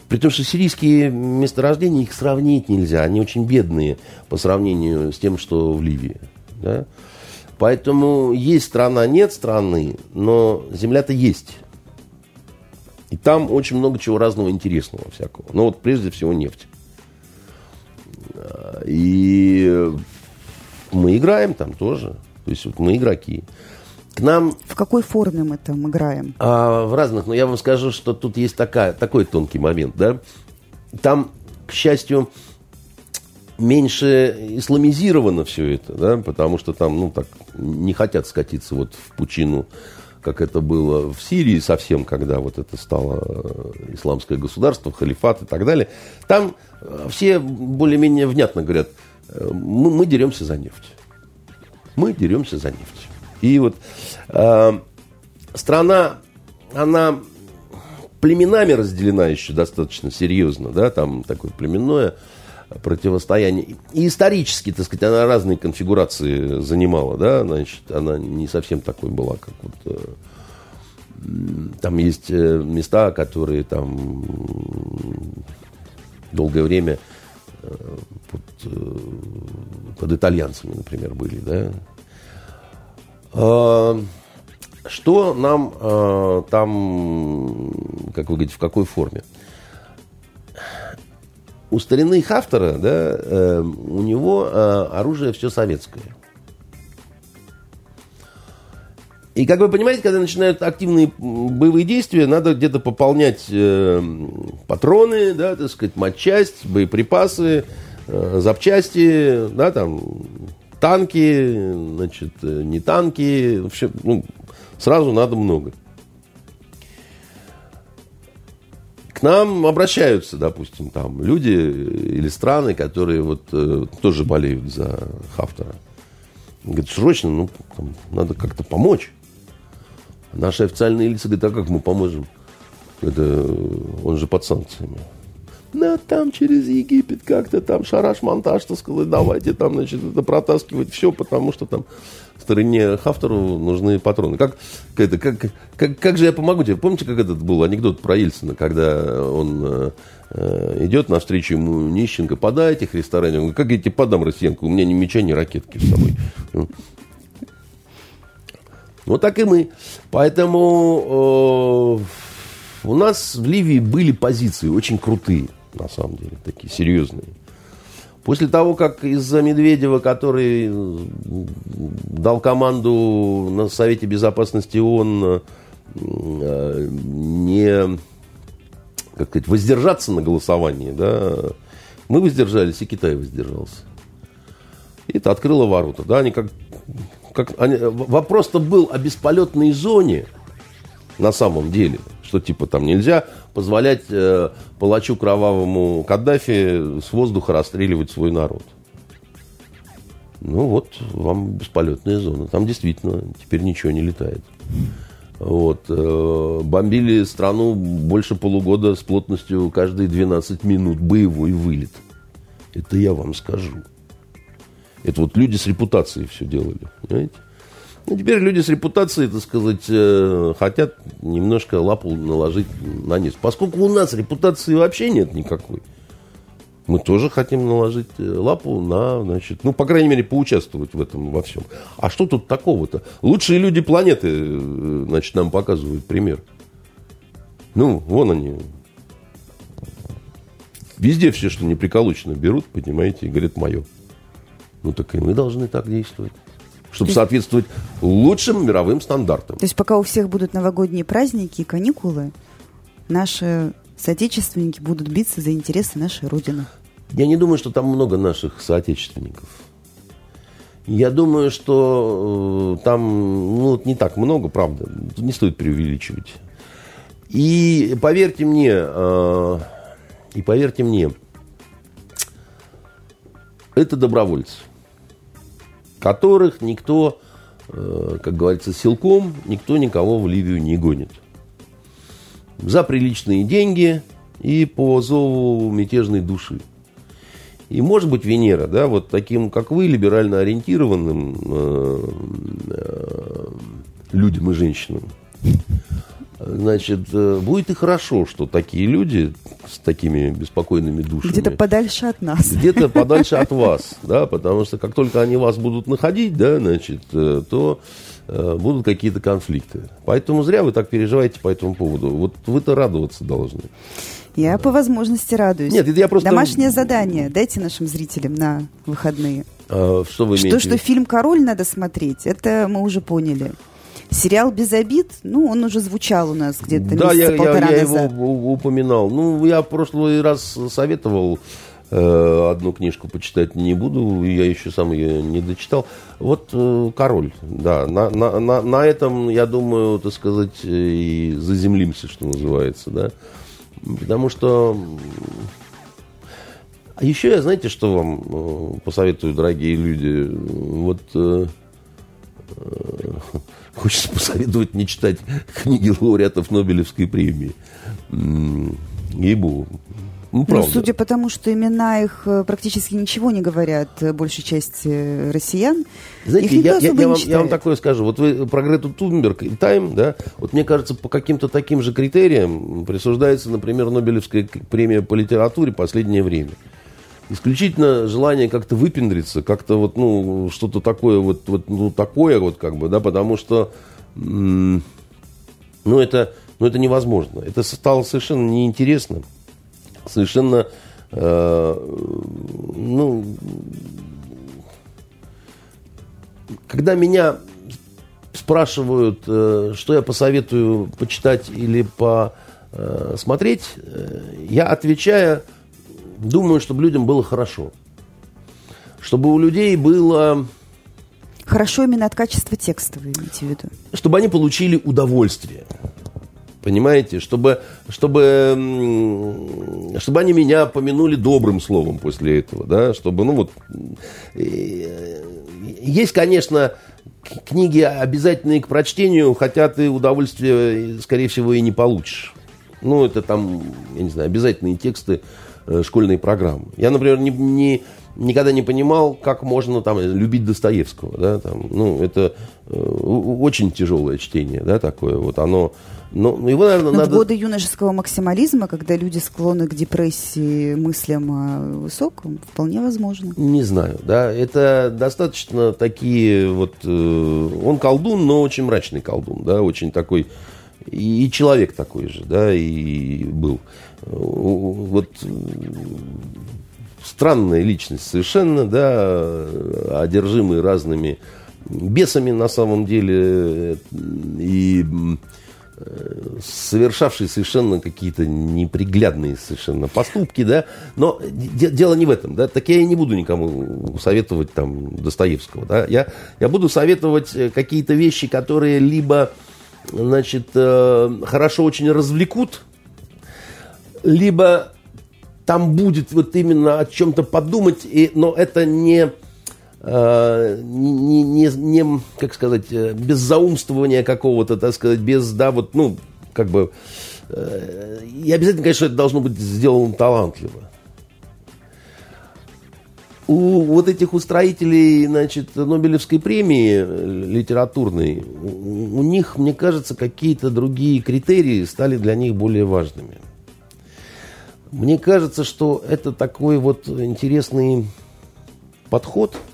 При том, что сирийские месторождения, их сравнить нельзя. Они очень бедные по сравнению с тем, что в Ливии. Да? Поэтому есть страна, нет страны, но земля-то есть. И там очень много чего разного интересного всякого. Но вот прежде всего нефть. И мы играем там тоже. То есть вот мы игроки. К нам... В какой форме мы там играем? А, в разных, но я вам скажу, что тут есть такая, такой тонкий момент, да. Там, к счастью, меньше исламизировано все это, да, потому что там, ну, так, не хотят скатиться вот в пучину, как это было в Сирии совсем, когда вот это стало э, исламское государство, халифат и так далее. Там э, все более-менее внятно говорят, э, мы, мы деремся за нефть мы деремся за нефть. И вот э, страна она племенами разделена еще достаточно серьезно, да, там такое племенное противостояние. И исторически, так сказать, она разные конфигурации занимала, да, значит, она не совсем такой была, как вот... Э, там есть э, места, которые там долгое время э, под, под итальянцами, например, были, да. А, что нам там, как вы говорите, в какой форме? У старины Хафтера, да, э, у него э, оружие все советское. И как вы понимаете, когда начинают активные боевые действия, надо где-то пополнять э, патроны, да, так сказать, матчасть, боеприпасы, э, запчасти, да, там танки, значит, э, не танки, вообще, ну, Сразу надо много. К нам обращаются, допустим, там люди или страны, которые вот э, тоже болеют за Хафтера. Говорят, срочно, ну, там, надо как-то помочь. Наши официальные лица говорят, а как мы поможем? Это он же под санкциями. Да, там через Египет как-то там шараш-монтаж, так сказать, давайте там, значит, это протаскивать все, потому что там стороне Хафтеру нужны патроны. Как, это, как, как, как же я помогу тебе? Помните, как этот был анекдот про Ельцина, когда он э, э идет навстречу ему Нищенко, подайте Христа ради. Он говорит, как я тебе подам, Россиенко, у меня ни меча, ни ракетки с собой. Вот так и мы. Поэтому э, у нас в Ливии были позиции очень крутые, на самом деле, такие серьезные. После того, как из-за Медведева, который дал команду на Совете Безопасности ООН э, не как сказать, воздержаться на голосовании, да, мы воздержались, и Китай воздержался. И это открыло ворота. Да, они как, как, они, вопрос-то был о бесполетной зоне на самом деле – что типа там нельзя позволять э, палачу кровавому Каддафи с воздуха расстреливать свой народ. Ну вот вам бесполетная зона. Там действительно теперь ничего не летает. Вот. Э, бомбили страну больше полугода с плотностью каждые 12 минут. Боевой вылет. Это я вам скажу. Это вот люди с репутацией все делали. Понимаете? Ну, теперь люди с репутацией, так сказать, э, хотят немножко лапу наложить на низ. Поскольку у нас репутации вообще нет никакой, мы тоже хотим наложить э, лапу на, значит, ну, по крайней мере, поучаствовать в этом во всем. А что тут такого-то? Лучшие люди планеты, э, значит, нам показывают пример. Ну, вон они. Везде все, что не приколочено, берут, понимаете, и говорят, мое. Ну, так и мы должны так действовать чтобы соответствовать лучшим мировым стандартам. То есть пока у всех будут новогодние праздники и каникулы, наши соотечественники будут биться за интересы нашей Родины. Я не думаю, что там много наших соотечественников. Я думаю, что э, там ну, не так много, правда. Не стоит преувеличивать. И поверьте мне, э, и поверьте мне, это добровольцы которых никто, э, как говорится, силком, никто никого в Ливию не гонит. За приличные деньги и по зову мятежной души. И может быть Венера, да, вот таким, как вы, либерально ориентированным э, э, людям и женщинам, значит, э, будет и хорошо, что такие люди с такими беспокойными душами... Где-то подальше от нас. Где-то подальше от вас, да, потому что как только они вас будут находить, да, значит, э, то э, будут какие-то конфликты. Поэтому зря вы так переживаете по этому поводу. Вот вы-то радоваться должны. Я да. по возможности радуюсь. Нет, я просто... Домашнее задание дайте нашим зрителям на выходные. А, что вы имеете? Что, что фильм «Король» надо смотреть, это мы уже поняли. Сериал «Без обид», ну, он уже звучал у нас где-то да, месяца я, полтора я, я назад. его упоминал. Ну, я в прошлый раз советовал э, одну книжку почитать не буду, я еще сам ее не дочитал. Вот э, «Король», да, на, на, на, на этом, я думаю, так сказать, и заземлимся, что называется, да. Потому что... А еще я, знаете, что вам э, посоветую, дорогие люди? Вот... Э, хочется посоветовать не читать книги лауреатов Нобелевской премии. Ей-богу. Ну, ну, правда. Ну, судя по тому, что имена их э, практически ничего не говорят э, большей части россиян, Знаете, я, я, я, вам, я вам такое скажу. Вот вы про Грету Тунберг и Тайм, да, вот мне кажется, по каким-то таким же критериям присуждается, например, Нобелевская премия по литературе последнее время. Исключительно желание как-то выпендриться, как-то вот, ну, что-то такое, вот, вот, ну, такое вот, как бы, да, потому что, ну, это, ну, это невозможно. Это стало совершенно неинтересно совершенно, э, ну, когда меня спрашивают, э, что я посоветую почитать или посмотреть, э, я отвечаю, думаю, чтобы людям было хорошо. Чтобы у людей было... Хорошо именно от качества текста, вы имеете в виду? Чтобы они получили удовольствие. Понимаете, чтобы, чтобы, чтобы они меня помянули добрым словом после этого, да, чтобы, ну вот, э, есть, конечно, книги обязательные к прочтению, хотя ты удовольствия, скорее всего, и не получишь. Ну, это там, я не знаю, обязательные тексты э, школьной программы. Я, например, не, не, никогда не понимал, как можно там любить Достоевского, да, там, ну, это э, очень тяжелое чтение, да, такое вот, оно, ну, ну, его, наверное, Но надо... в годы юношеского максимализма, когда люди склонны к депрессии, мыслям о высоком, вполне возможно. Не знаю, да, это достаточно такие вот... Э, он колдун, но очень мрачный колдун, да, очень такой... И, и человек такой же, да, и был. Вот странная личность совершенно, да, одержимый разными бесами на самом деле. И совершавший совершенно какие-то неприглядные совершенно поступки, да, но де- дело не в этом, да, так я и не буду никому советовать там Достоевского, да, я, я буду советовать э, какие-то вещи, которые либо, значит, э, хорошо очень развлекут, либо там будет вот именно о чем-то подумать, и, но это не Э, не, не, не, как сказать, э, без заумствования какого-то, так сказать, без, да, вот, ну, как бы, э, и обязательно, конечно, это должно быть сделано талантливо. У вот этих устроителей, значит, Нобелевской премии литературной, у, у них, мне кажется, какие-то другие критерии стали для них более важными. Мне кажется, что это такой вот интересный подход –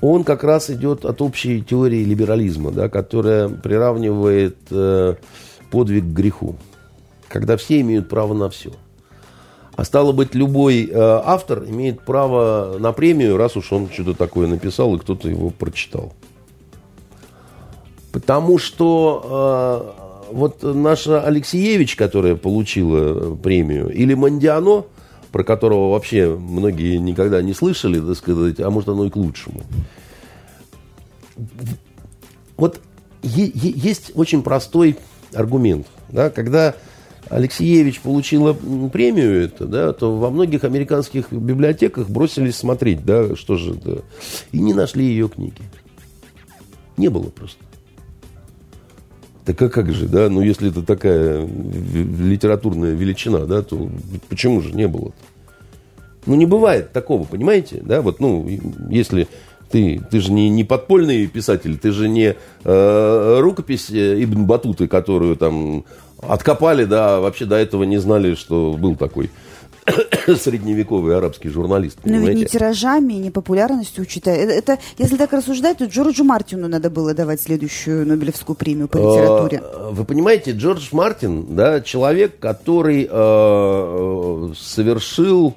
он как раз идет от общей теории либерализма, да, которая приравнивает э, подвиг к греху, когда все имеют право на все. А стало быть, любой э, автор имеет право на премию, раз уж он что-то такое написал, и кто-то его прочитал. Потому что э, вот наша Алексеевич, которая получила премию, или Мандиано – про которого вообще многие никогда не слышали, так сказать, а может оно и к лучшему. Вот есть очень простой аргумент. Да, когда Алексеевич получила премию это, да, то во многих американских библиотеках бросились смотреть, да, что же это, и не нашли ее книги. Не было просто. Так а как же, да? Ну, если это такая литературная величина, да, то почему же не было? -то? Ну, не бывает такого, понимаете? Да, вот, ну, если ты, ты же не, не подпольный писатель, ты же не э, рукопись э, Ибн Батуты, которую там откопали, да, вообще до этого не знали, что был такой средневековый арабский журналист. Но ведь не тиражами, не популярностью учитая. Это, это, если так рассуждать, то Джорджу Мартину надо было давать следующую Нобелевскую премию по литературе. А, вы понимаете, Джордж Мартин, да, человек, который э, совершил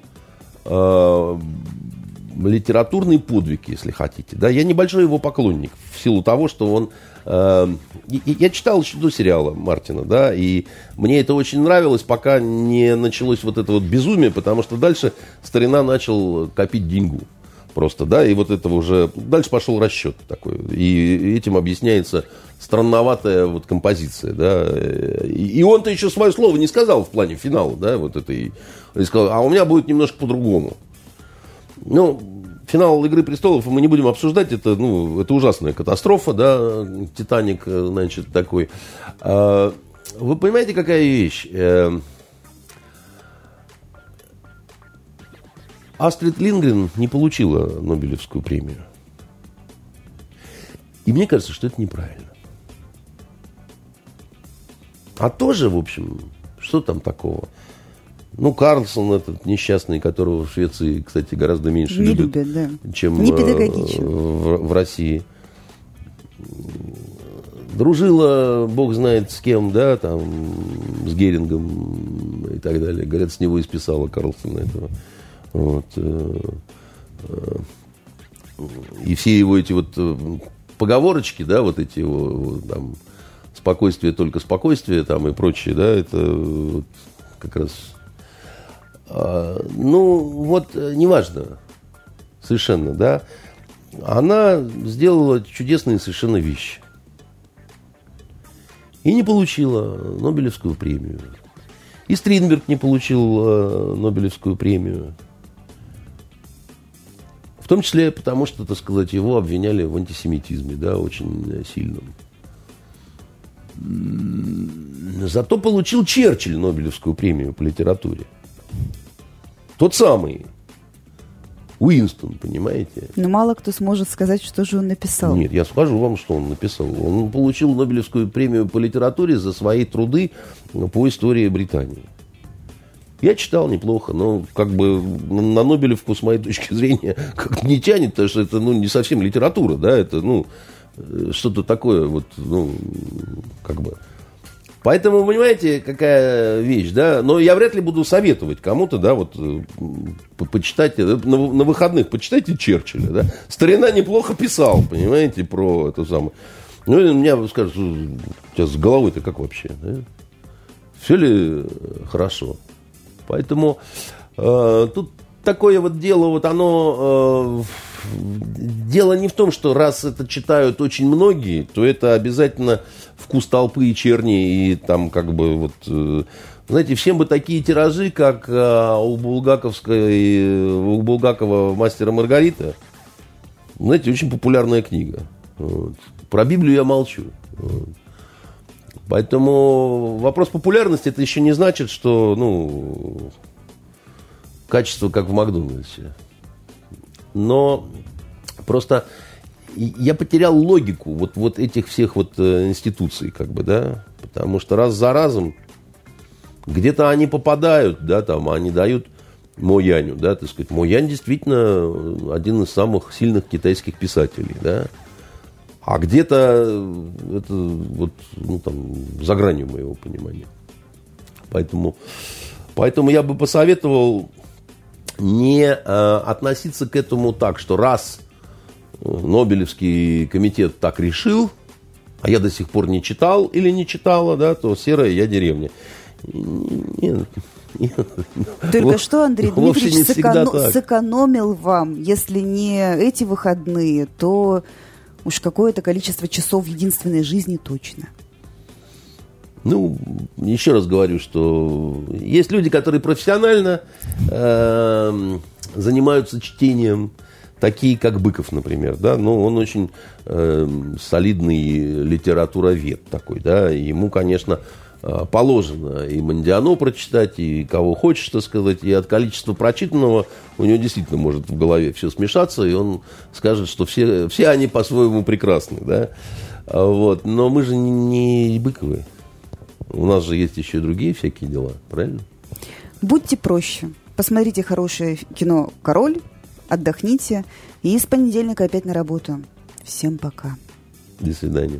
э, литературный подвиг, если хотите. Да, я небольшой его поклонник в силу того, что он я читал еще сериала Мартина, да, и мне это очень нравилось, пока не началось вот это вот безумие, потому что дальше старина начал копить деньгу просто, да, и вот это уже, дальше пошел расчет такой, и этим объясняется странноватая вот композиция, да, и он-то еще свое слово не сказал в плане финала, да, вот этой, и сказал, а у меня будет немножко по-другому. Ну, финал «Игры престолов» мы не будем обсуждать, это, ну, это ужасная катастрофа, да, «Титаник», значит, такой. А, вы понимаете, какая вещь? Э, Астрид Лингрен не получила Нобелевскую премию. И мне кажется, что это неправильно. А тоже, в общем, что там такого? Ну, Карлсон этот несчастный, которого в Швеции, кстати, гораздо меньше не любят, любят да. чем не э, в, в России. Дружила, бог знает с кем, да, там, с Герингом и так далее. Говорят, с него и списала Карлсона этого. Вот. Э, э, и все его эти вот поговорочки, да, вот эти его там спокойствие только спокойствие там и прочее, да, это вот как раз ну, вот, э, неважно, совершенно, да, она сделала чудесные совершенно вещи. И не получила Нобелевскую премию. И Стринберг не получил э, Нобелевскую премию. В том числе потому, что, так сказать, его обвиняли в антисемитизме, да, очень сильном. Зато получил Черчилль Нобелевскую премию по литературе. Тот самый. Уинстон, понимаете? Но мало кто сможет сказать, что же он написал. Нет, я скажу вам, что он написал. Он получил Нобелевскую премию по литературе за свои труды по истории Британии. Я читал неплохо, но как бы на Нобелевку, с моей точки зрения, как не тянет, потому что это ну, не совсем литература, да, это ну, э, что-то такое, вот, ну, как бы, Поэтому, понимаете, какая вещь, да? Но я вряд ли буду советовать кому-то, да, вот э, по почитать, э, на, на выходных почитайте Черчилля, да? Старина неплохо писал, понимаете, про это самое. Ну, и меня скажут, у тебя с головой-то как вообще, да? Все ли хорошо? Поэтому э, тут такое вот дело, вот оно... Э, дело не в том, что раз это читают очень многие, то это обязательно вкус толпы и черни, и там как бы вот... Э, знаете, всем бы такие тиражи, как э, у Булгаковской, у Булгакова «Мастера Маргарита». Знаете, очень популярная книга. Вот. Про Библию я молчу. Вот. Поэтому вопрос популярности это еще не значит, что ну, качество как в Макдональдсе. Но просто я потерял логику вот, вот этих всех вот э, институций, как бы, да, потому что раз за разом где-то они попадают, да, там, они дают Мояню, да, так сказать. Моянь действительно один из самых сильных китайских писателей, да. А где-то это вот, ну, там, за гранью моего понимания. Поэтому, поэтому я бы посоветовал не э, относиться к этому так, что раз Нобелевский комитет так решил, а я до сих пор не читал или не читала, да, то серая я деревня. Нет, нет. Только что Андрей Дмитриевич сэконом, сэкономил вам, если не эти выходные, то уж какое-то количество часов единственной жизни точно. Ну, еще раз говорю, что есть люди, которые профессионально э, занимаются чтением, такие как Быков, например, да, но он очень э, солидный литературовед такой, да, ему, конечно, э, положено и Мандиано прочитать, и кого хочешь, так сказать, и от количества прочитанного у него действительно может в голове все смешаться, и он скажет, что все, все они по-своему прекрасны, да, вот, но мы же не, не Быковы, у нас же есть еще и другие всякие дела, правильно? Будьте проще. Посмотрите хорошее кино «Король», отдохните и с понедельника опять на работу. Всем пока. До свидания.